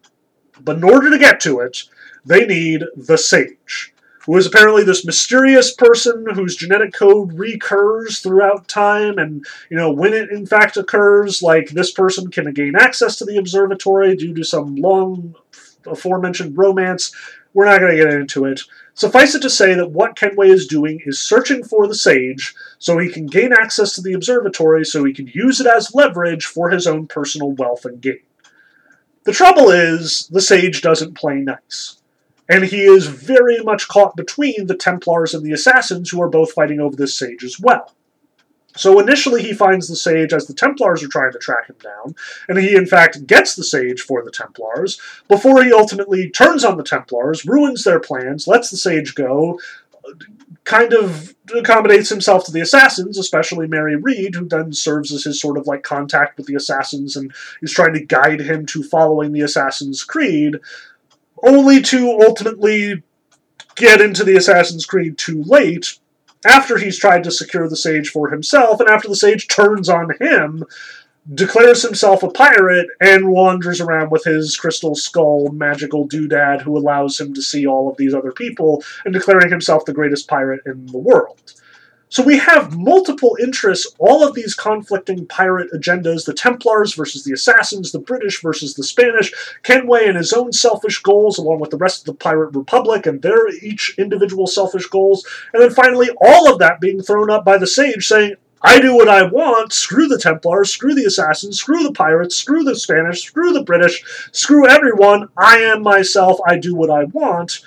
S1: But in order to get to it, they need the Sage who is apparently this mysterious person whose genetic code recurs throughout time and you know when it in fact occurs like this person can gain access to the observatory due to some long aforementioned romance. We're not going to get into it. Suffice it to say that what kenway is doing is searching for the sage so he can gain access to the observatory so he can use it as leverage for his own personal wealth and gain. The trouble is the sage doesn't play nice and he is very much caught between the Templars and the Assassins, who are both fighting over this sage as well. So initially, he finds the sage as the Templars are trying to track him down, and he in fact gets the sage for the Templars, before he ultimately turns on the Templars, ruins their plans, lets the sage go, kind of accommodates himself to the assassins, especially Mary Read, who then serves as his sort of like contact with the assassins and is trying to guide him to following the Assassin's Creed only to ultimately get into the Assassin's Creed too late after he's tried to secure the Sage for himself, and after the Sage turns on him, declares himself a pirate, and wanders around with his crystal skull magical doodad who allows him to see all of these other people, and declaring himself the greatest pirate in the world. So we have multiple interests, all of these conflicting pirate agendas the Templars versus the Assassins, the British versus the Spanish, Kenway and his own selfish goals, along with the rest of the Pirate Republic and their each individual selfish goals, and then finally all of that being thrown up by the Sage saying, I do what I want, screw the Templars, screw the Assassins, screw the Pirates, screw the Spanish, screw the British, screw everyone, I am myself, I do what I want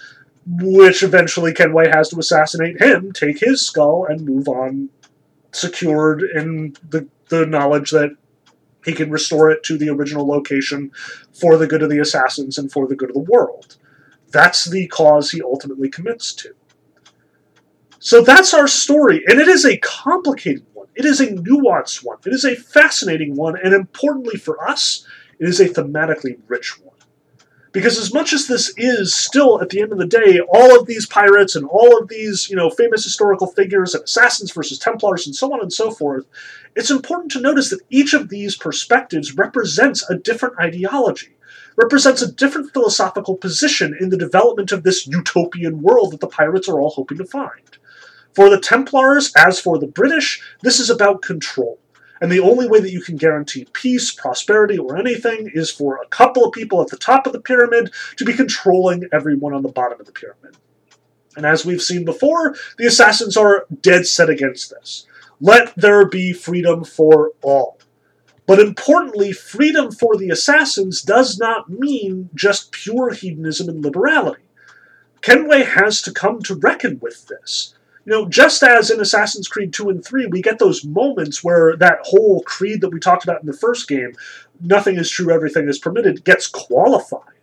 S1: which eventually Kenway has to assassinate him, take his skull, and move on, secured in the, the knowledge that he can restore it to the original location for the good of the assassins and for the good of the world. That's the cause he ultimately commits to. So that's our story, and it is a complicated one. It is a nuanced one. It is a fascinating one, and importantly for us, it is a thematically rich one. Because as much as this is still, at the end of the day, all of these pirates and all of these, you know, famous historical figures and assassins versus Templars and so on and so forth, it's important to notice that each of these perspectives represents a different ideology, represents a different philosophical position in the development of this utopian world that the pirates are all hoping to find. For the Templars, as for the British, this is about control. And the only way that you can guarantee peace, prosperity, or anything is for a couple of people at the top of the pyramid to be controlling everyone on the bottom of the pyramid. And as we've seen before, the assassins are dead set against this. Let there be freedom for all. But importantly, freedom for the assassins does not mean just pure hedonism and liberality. Kenway has to come to reckon with this. You know, just as in Assassin's Creed 2 and 3, we get those moments where that whole creed that we talked about in the first game, nothing is true, everything is permitted, gets qualified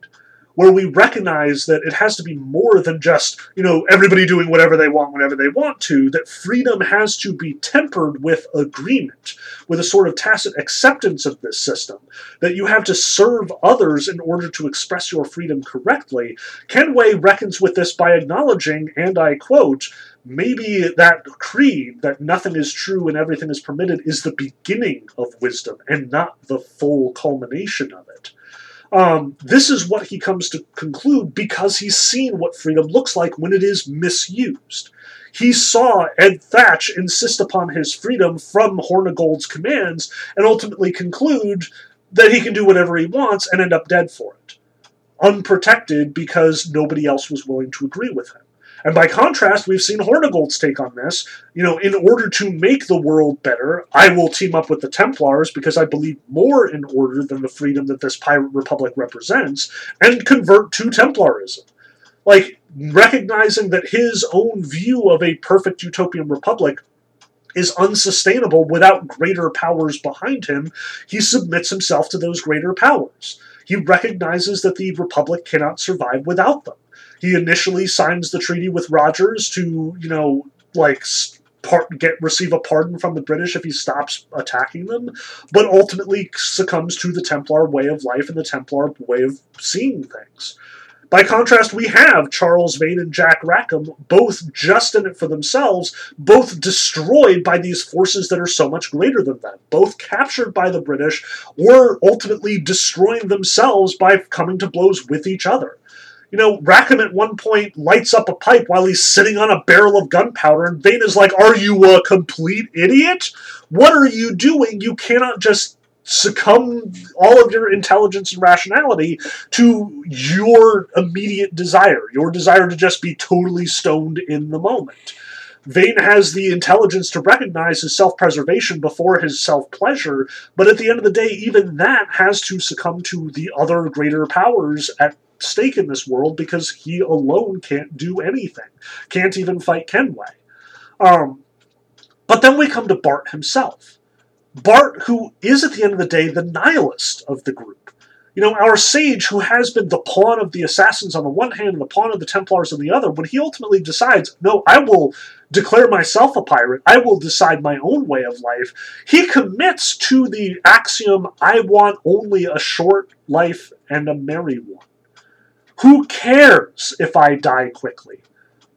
S1: where we recognize that it has to be more than just, you know, everybody doing whatever they want whenever they want to, that freedom has to be tempered with agreement, with a sort of tacit acceptance of this system, that you have to serve others in order to express your freedom correctly. Kenway reckons with this by acknowledging, and I quote, maybe that creed that nothing is true and everything is permitted is the beginning of wisdom and not the full culmination of it. Um, this is what he comes to conclude because he's seen what freedom looks like when it is misused. He saw Ed Thatch insist upon his freedom from Hornigold's commands and ultimately conclude that he can do whatever he wants and end up dead for it. Unprotected because nobody else was willing to agree with him. And by contrast, we've seen Hornigold's take on this. You know, in order to make the world better, I will team up with the Templars because I believe more in order than the freedom that this pirate republic represents, and convert to Templarism. Like, recognizing that his own view of a perfect utopian republic is unsustainable without greater powers behind him, he submits himself to those greater powers. He recognizes that the Republic cannot survive without them. He initially signs the treaty with Rogers to, you know, like part, get receive a pardon from the British if he stops attacking them, but ultimately succumbs to the Templar way of life and the Templar way of seeing things. By contrast, we have Charles Vane and Jack Rackham, both just in it for themselves, both destroyed by these forces that are so much greater than them, both captured by the British, or ultimately destroying themselves by coming to blows with each other. You know, Rackham at one point lights up a pipe while he's sitting on a barrel of gunpowder, and Vane is like, Are you a complete idiot? What are you doing? You cannot just succumb all of your intelligence and rationality to your immediate desire, your desire to just be totally stoned in the moment. Vane has the intelligence to recognize his self preservation before his self pleasure, but at the end of the day, even that has to succumb to the other greater powers at stake in this world because he alone can't do anything, can't even fight Kenway. Um, but then we come to Bart himself. Bart, who is at the end of the day the nihilist of the group. You know, our sage, who has been the pawn of the assassins on the one hand and the pawn of the Templars on the other, when he ultimately decides, no, I will declare myself a pirate, I will decide my own way of life, he commits to the axiom, I want only a short life and a merry one. Who cares if I die quickly?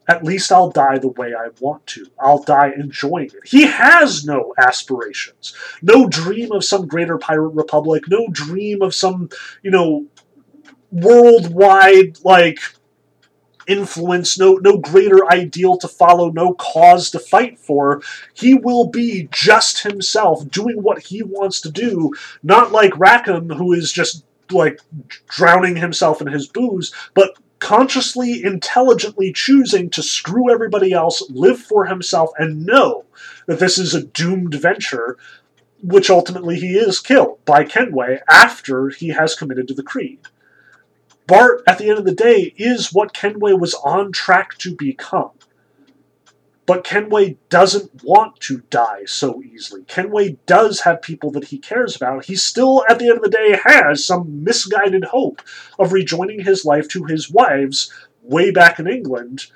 S1: At least I'll die the way I want to. I'll die enjoying it. He has no aspirations, no dream of some greater pirate republic, no dream of some, you know, worldwide, like, influence, no no greater ideal to follow, no cause to fight for. He will be just himself, doing what he wants to do, not like Rackham, who is just like drowning himself in his booze, but consciously, intelligently choosing to screw everybody else, live for himself, and know that this is a doomed venture, which ultimately he is killed by Kenway after he has committed to the Creed. Bart, at the end of the day, is what Kenway was on track to become. But Kenway doesn't want to die so easily. Kenway does have people that he cares about. He still, at the end of the day, has some misguided hope of rejoining his life to his wife's way back in England.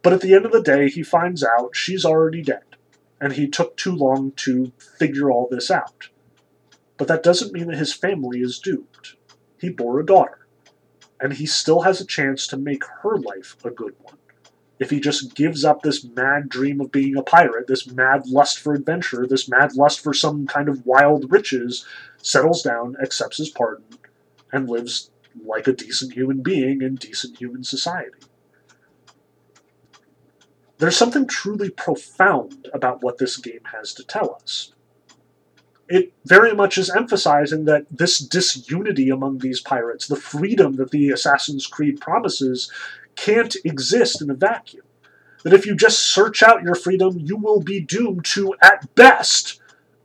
S1: But at the end of the day, he finds out she's already dead. And he took too long to figure all this out. But that doesn't mean that his family is doomed. He bore a daughter. And he still has a chance to make her life a good one if he just gives up this mad dream of being a pirate, this mad lust for adventure, this mad lust for some kind of wild riches, settles down, accepts his pardon, and lives like a decent human being in decent human society. There's something truly profound about what this game has to tell us. It very much is emphasizing that this disunity among these pirates, the freedom that the Assassin's Creed promises, can't exist in a vacuum. That if you just search out your freedom, you will be doomed to, at best,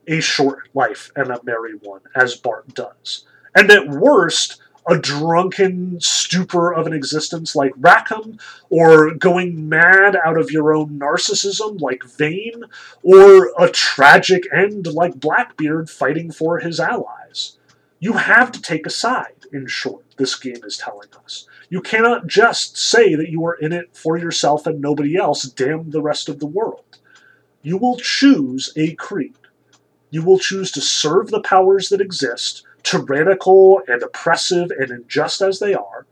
S1: a short life and a merry one, as Bart does. And at worst, a drunken stupor of an existence like Rackham, or going mad out of your own narcissism like Vane, or a tragic end like Blackbeard fighting for his allies. You have to take a side, in short, this game is telling us. You cannot just say that you are in it for yourself and nobody else, damn the rest of the world. You will choose a creed. You will choose to serve the powers that exist, tyrannical and oppressive and unjust as they are,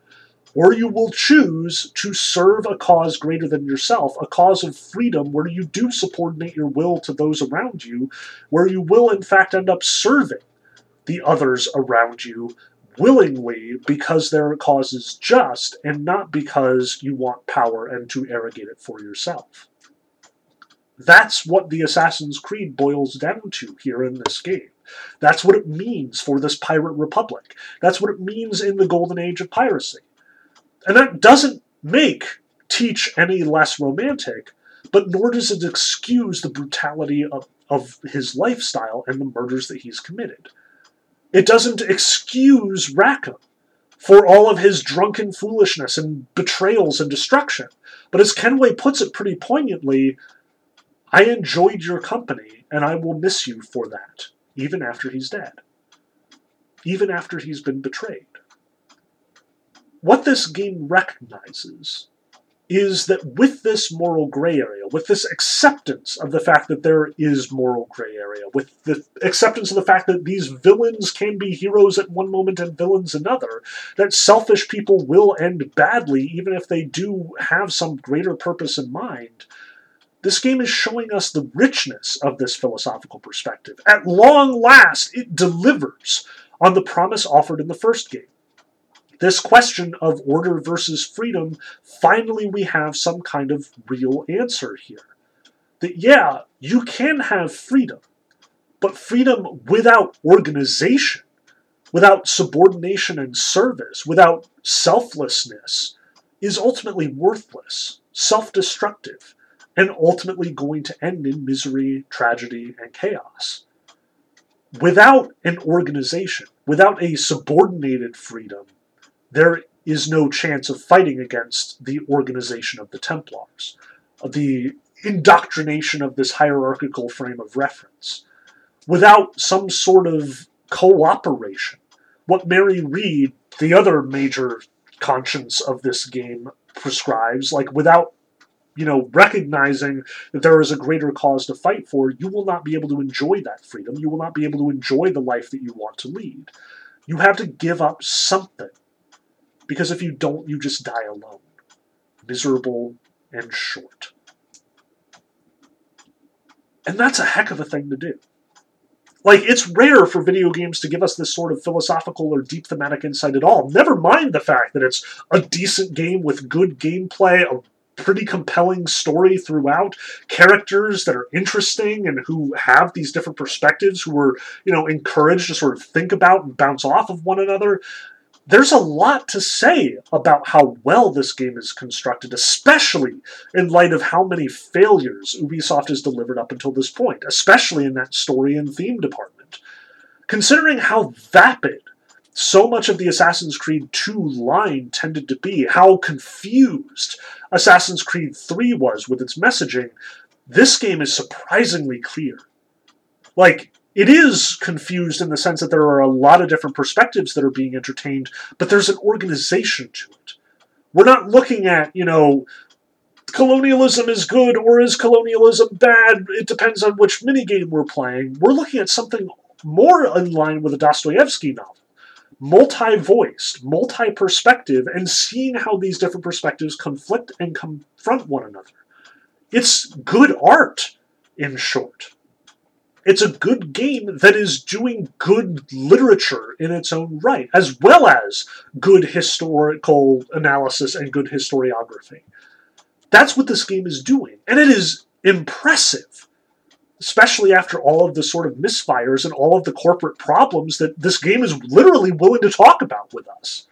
S1: or you will choose to serve a cause greater than yourself, a cause of freedom where you do subordinate your will to those around you, where you will in fact end up serving the others around you willingly because their cause is just and not because you want power and to arrogate it for yourself. That's what the Assassin's Creed boils down to here in this game. That's what it means for this pirate republic. That's what it means in the golden age of piracy. And that doesn't make Teach any less romantic, but nor does it excuse the brutality of, of his lifestyle and the murders that he's committed. It doesn't excuse Rackham for all of his drunken foolishness and betrayals and destruction. But as Kenway puts it pretty poignantly, I enjoyed your company, and I will miss you for that, even after he's dead. Even after he's been betrayed. What this game recognizes is that with this moral gray area, with this acceptance of the fact that there is moral gray area, with the acceptance of the fact that these villains can be heroes at one moment and villains another, that selfish people will end badly even if they do have some greater purpose in mind, this game is showing us the richness of this philosophical perspective. At long last, it delivers on the promise offered in the first game this question of order versus freedom, finally we have some kind of real answer here. That, yeah, you can have freedom, but freedom without organization, without subordination and service, without selflessness, is ultimately worthless, self destructive, and ultimately going to end in misery, tragedy, and chaos. Without an organization, without a subordinated freedom, there is no chance of fighting against the organization of the Templars, the indoctrination of this hierarchical frame of reference. Without some sort of cooperation, what Mary Read, the other major conscience of this game, prescribes, like without you know, recognizing that there is a greater cause to fight for, you will not be able to enjoy that freedom. You will not be able to enjoy the life that you want to lead. You have to give up something because if you don't, you just die alone. Miserable and short. And that's a heck of a thing to do. Like, it's rare for video games to give us this sort of philosophical or deep thematic insight at all. Never mind the fact that it's a decent game with good gameplay, a pretty compelling story throughout, characters that are interesting and who have these different perspectives, who are, you know, encouraged to sort of think about and bounce off of one another there's a lot to say about how well this game is constructed, especially in light of how many failures Ubisoft has delivered up until this point, especially in that story and theme department. Considering how vapid so much of the Assassin's Creed 2 line tended to be, how confused Assassin's Creed 3 was with its messaging, this game is surprisingly clear. Like, it is confused in the sense that there are a lot of different perspectives that are being entertained, but there's an organization to it. We're not looking at, you know, colonialism is good or is colonialism bad. It depends on which minigame we're playing. We're looking at something more in line with a Dostoevsky novel. Multi voiced, multi perspective, and seeing how these different perspectives conflict and confront one another. It's good art, in short. It's a good game that is doing good literature in its own right, as well as good historical analysis and good historiography. That's what this game is doing, and it is impressive, especially after all of the sort of misfires and all of the corporate problems that this game is literally willing to talk about with us.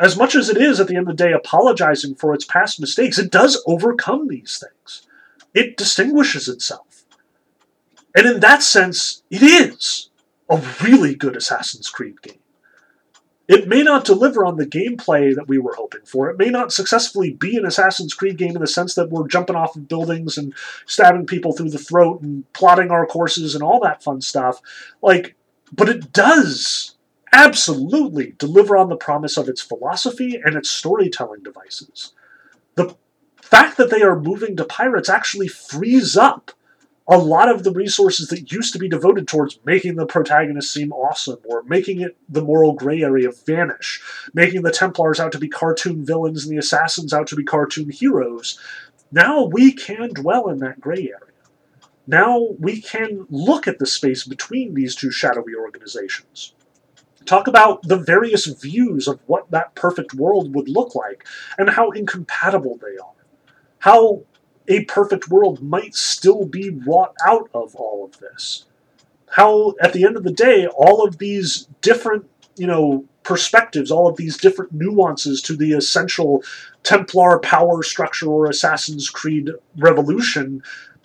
S1: As much as it is, at the end of the day, apologizing for its past mistakes, it does overcome these things. It distinguishes itself. And in that sense, it is a really good Assassin's Creed game. It may not deliver on the gameplay that we were hoping for. It may not successfully be an Assassin's Creed game in the sense that we're jumping off of buildings and stabbing people through the throat and plotting our courses and all that fun stuff. Like, but it does absolutely deliver on the promise of its philosophy and its storytelling devices. The fact that they are moving to pirates actually frees up a lot of the resources that used to be devoted towards making the protagonist seem awesome or making it the moral gray area vanish, making the Templars out to be cartoon villains and the assassins out to be cartoon heroes, now we can dwell in that gray area. Now we can look at the space between these two shadowy organizations. Talk about the various views of what that perfect world would look like and how incompatible they are. How a perfect world might still be wrought out of all of this. How, at the end of the day, all of these different, you know, perspectives, all of these different nuances to the essential Templar power structure or Assassin's Creed revolution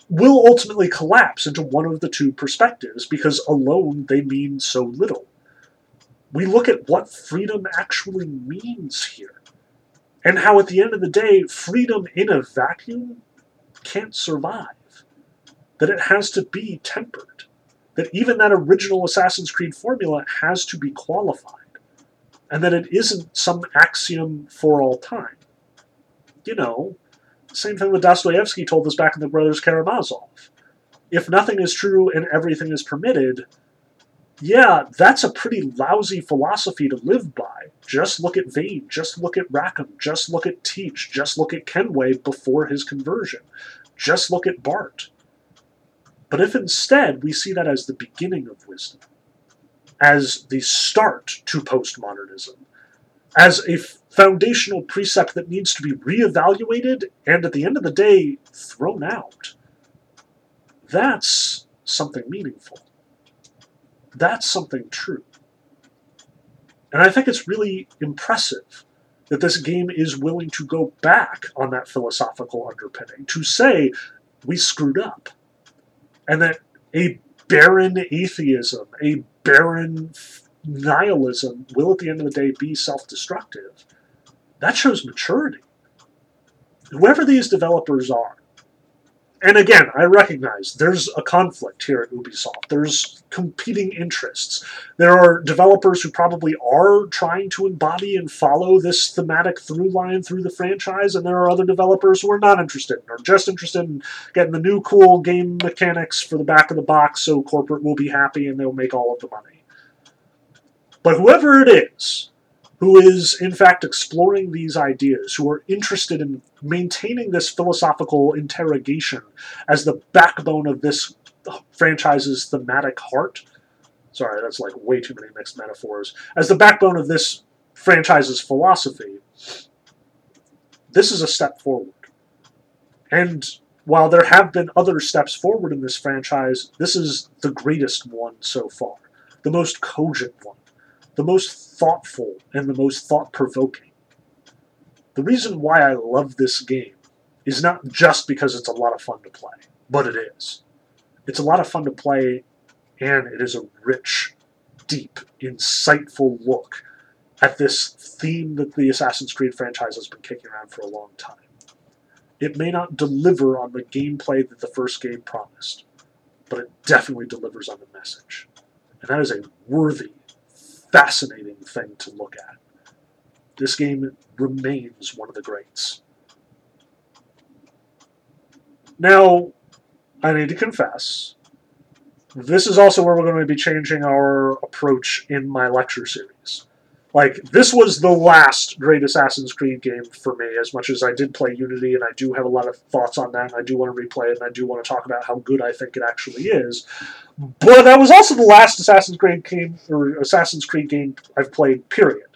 S1: will ultimately collapse into one of the two perspectives because alone they mean so little. We look at what freedom actually means here, and how at the end of the day, freedom in a vacuum can't survive. That it has to be tempered. That even that original Assassin's Creed formula has to be qualified. And that it isn't some axiom for all time. You know, same thing that Dostoevsky told us back in the Brothers Karamazov. If nothing is true and everything is permitted, yeah, that's a pretty lousy philosophy to live by. Just look at Vane, just look at Rackham, just look at Teach, just look at Kenway before his conversion, just look at Bart. But if instead we see that as the beginning of wisdom, as the start to postmodernism, as a foundational precept that needs to be reevaluated and at the end of the day thrown out, that's something meaningful that's something true. And I think it's really impressive that this game is willing to go back on that philosophical underpinning, to say, we screwed up. And that a barren atheism, a barren nihilism will at the end of the day be self destructive. That shows maturity. Whoever these developers are, and again, I recognize there's a conflict here at Ubisoft. There's competing interests. There are developers who probably are trying to embody and follow this thematic through line through the franchise, and there are other developers who are not interested or just interested in getting the new cool game mechanics for the back of the box so corporate will be happy and they'll make all of the money. But whoever it is, who is in fact exploring these ideas, who are interested in maintaining this philosophical interrogation as the backbone of this franchise's thematic heart. Sorry, that's like way too many mixed metaphors. As the backbone of this franchise's philosophy, this is a step forward. And while there have been other steps forward in this franchise, this is the greatest one so far, the most cogent one the most thoughtful and the most thought provoking. The reason why I love this game is not just because it's a lot of fun to play, but it is. It's a lot of fun to play, and it is a rich, deep, insightful look at this theme that the Assassin's Creed franchise has been kicking around for a long time. It may not deliver on the gameplay that the first game promised, but it definitely delivers on the message. And that is a worthy fascinating thing to look at. This game remains one of the greats. Now, I need to confess, this is also where we're going to be changing our approach in my lecture series. Like, this was the last great Assassin's Creed game for me, as much as I did play Unity, and I do have a lot of thoughts on that, and I do want to replay it, and I do want to talk about how good I think it actually is. But that was also the last Assassin's Creed game, or Assassin's Creed game I've played, period.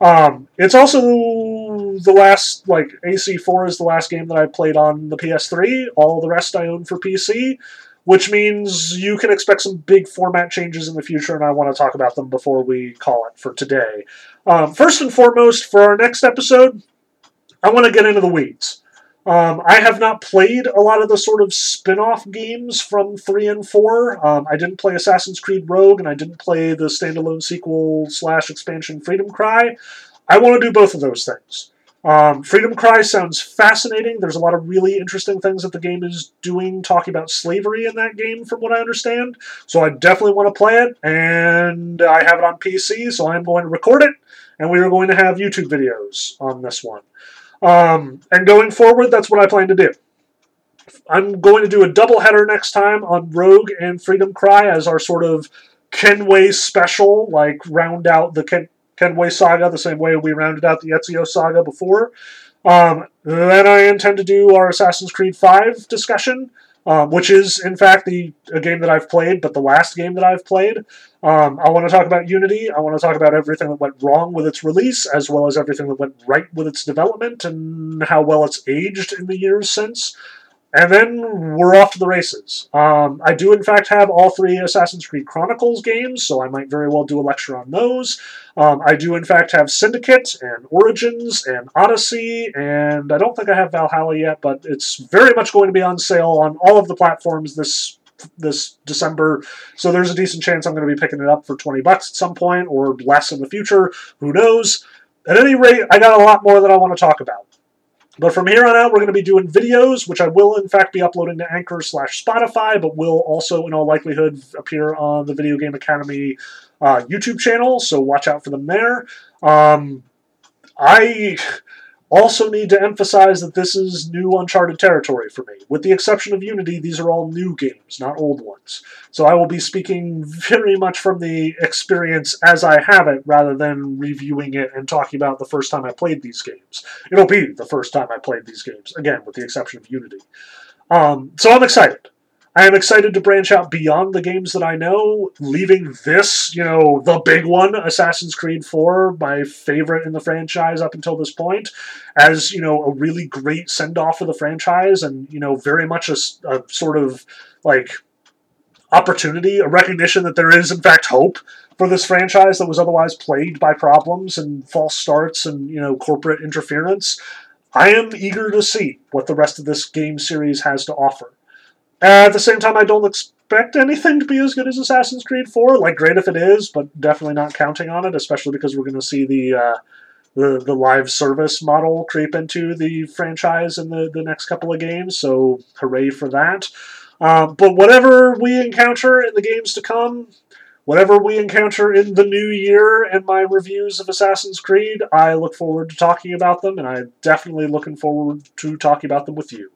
S1: Um, it's also the last, like, AC4 is the last game that I played on the PS3. All the rest I own for PC which means you can expect some big format changes in the future, and I want to talk about them before we call it for today. Um, first and foremost, for our next episode, I want to get into the weeds. Um, I have not played a lot of the sort of spin off games from 3 and 4. Um, I didn't play Assassin's Creed Rogue, and I didn't play the standalone sequel slash expansion Freedom Cry. I want to do both of those things. Um, Freedom Cry sounds fascinating. There's a lot of really interesting things that the game is doing, talking about slavery in that game, from what I understand. So I definitely want to play it, and I have it on PC, so I'm going to record it, and we are going to have YouTube videos on this one. Um, and going forward, that's what I plan to do. I'm going to do a double header next time on Rogue and Freedom Cry as our sort of Kenway special, like round out the Ken- Kenway Saga the same way we rounded out the Ezio Saga before. Um, then I intend to do our Assassin's Creed 5 discussion. um, which is in fact the a game that I've played, but the last game that I've played. Um, I want to talk about Unity. I want to talk about everything that went wrong with its release, as well as everything that went right with its development and how well it's aged in the years since. And then we're off to the races. Um, I do, in fact, have all three Assassin's Creed Chronicles games, so I might very well do a lecture on those. Um, I do, in fact, have Syndicate and Origins and Odyssey, and I don't think I have Valhalla yet, but it's very much going to be on sale on all of the platforms this this December. So there's a decent chance I'm going to be picking it up for 20 bucks at some point or less in the future. Who knows? At any rate, I got a lot more that I want to talk about. But from here on out, we're going to be doing videos, which I will in fact be uploading to Anchor slash Spotify, but will also, in all likelihood, appear on the Video Game Academy uh, YouTube channel. So watch out for them there. Um, I also need to emphasize that this is new uncharted territory for me. With the exception of Unity, these are all new games, not old ones. So I will be speaking very much from the experience as I have it, rather than reviewing it and talking about the first time I played these games. It'll be the first time I played these games, again, with the exception of Unity. Um, so I'm excited. I am excited to branch out beyond the games that I know, leaving this, you know, the big one, Assassin's Creed 4, my favorite in the franchise up until this point, as, you know, a really great send off of the franchise and, you know, very much a, a sort of like opportunity, a recognition that there is, in fact, hope for this franchise that was otherwise plagued by problems and false starts and, you know, corporate interference. I am eager to see what the rest of this game series has to offer. At the same time, I don't expect anything to be as good as Assassin's Creed 4. Like, great if it is, but definitely not counting on it, especially because we're going to see the, uh, the the live service model creep into the franchise in the, the next couple of games. So, hooray for that. Um, but whatever we encounter in the games to come, whatever we encounter in the new year and my reviews of Assassin's Creed, I look forward to talking about them, and I'm definitely looking forward to talking about them with you.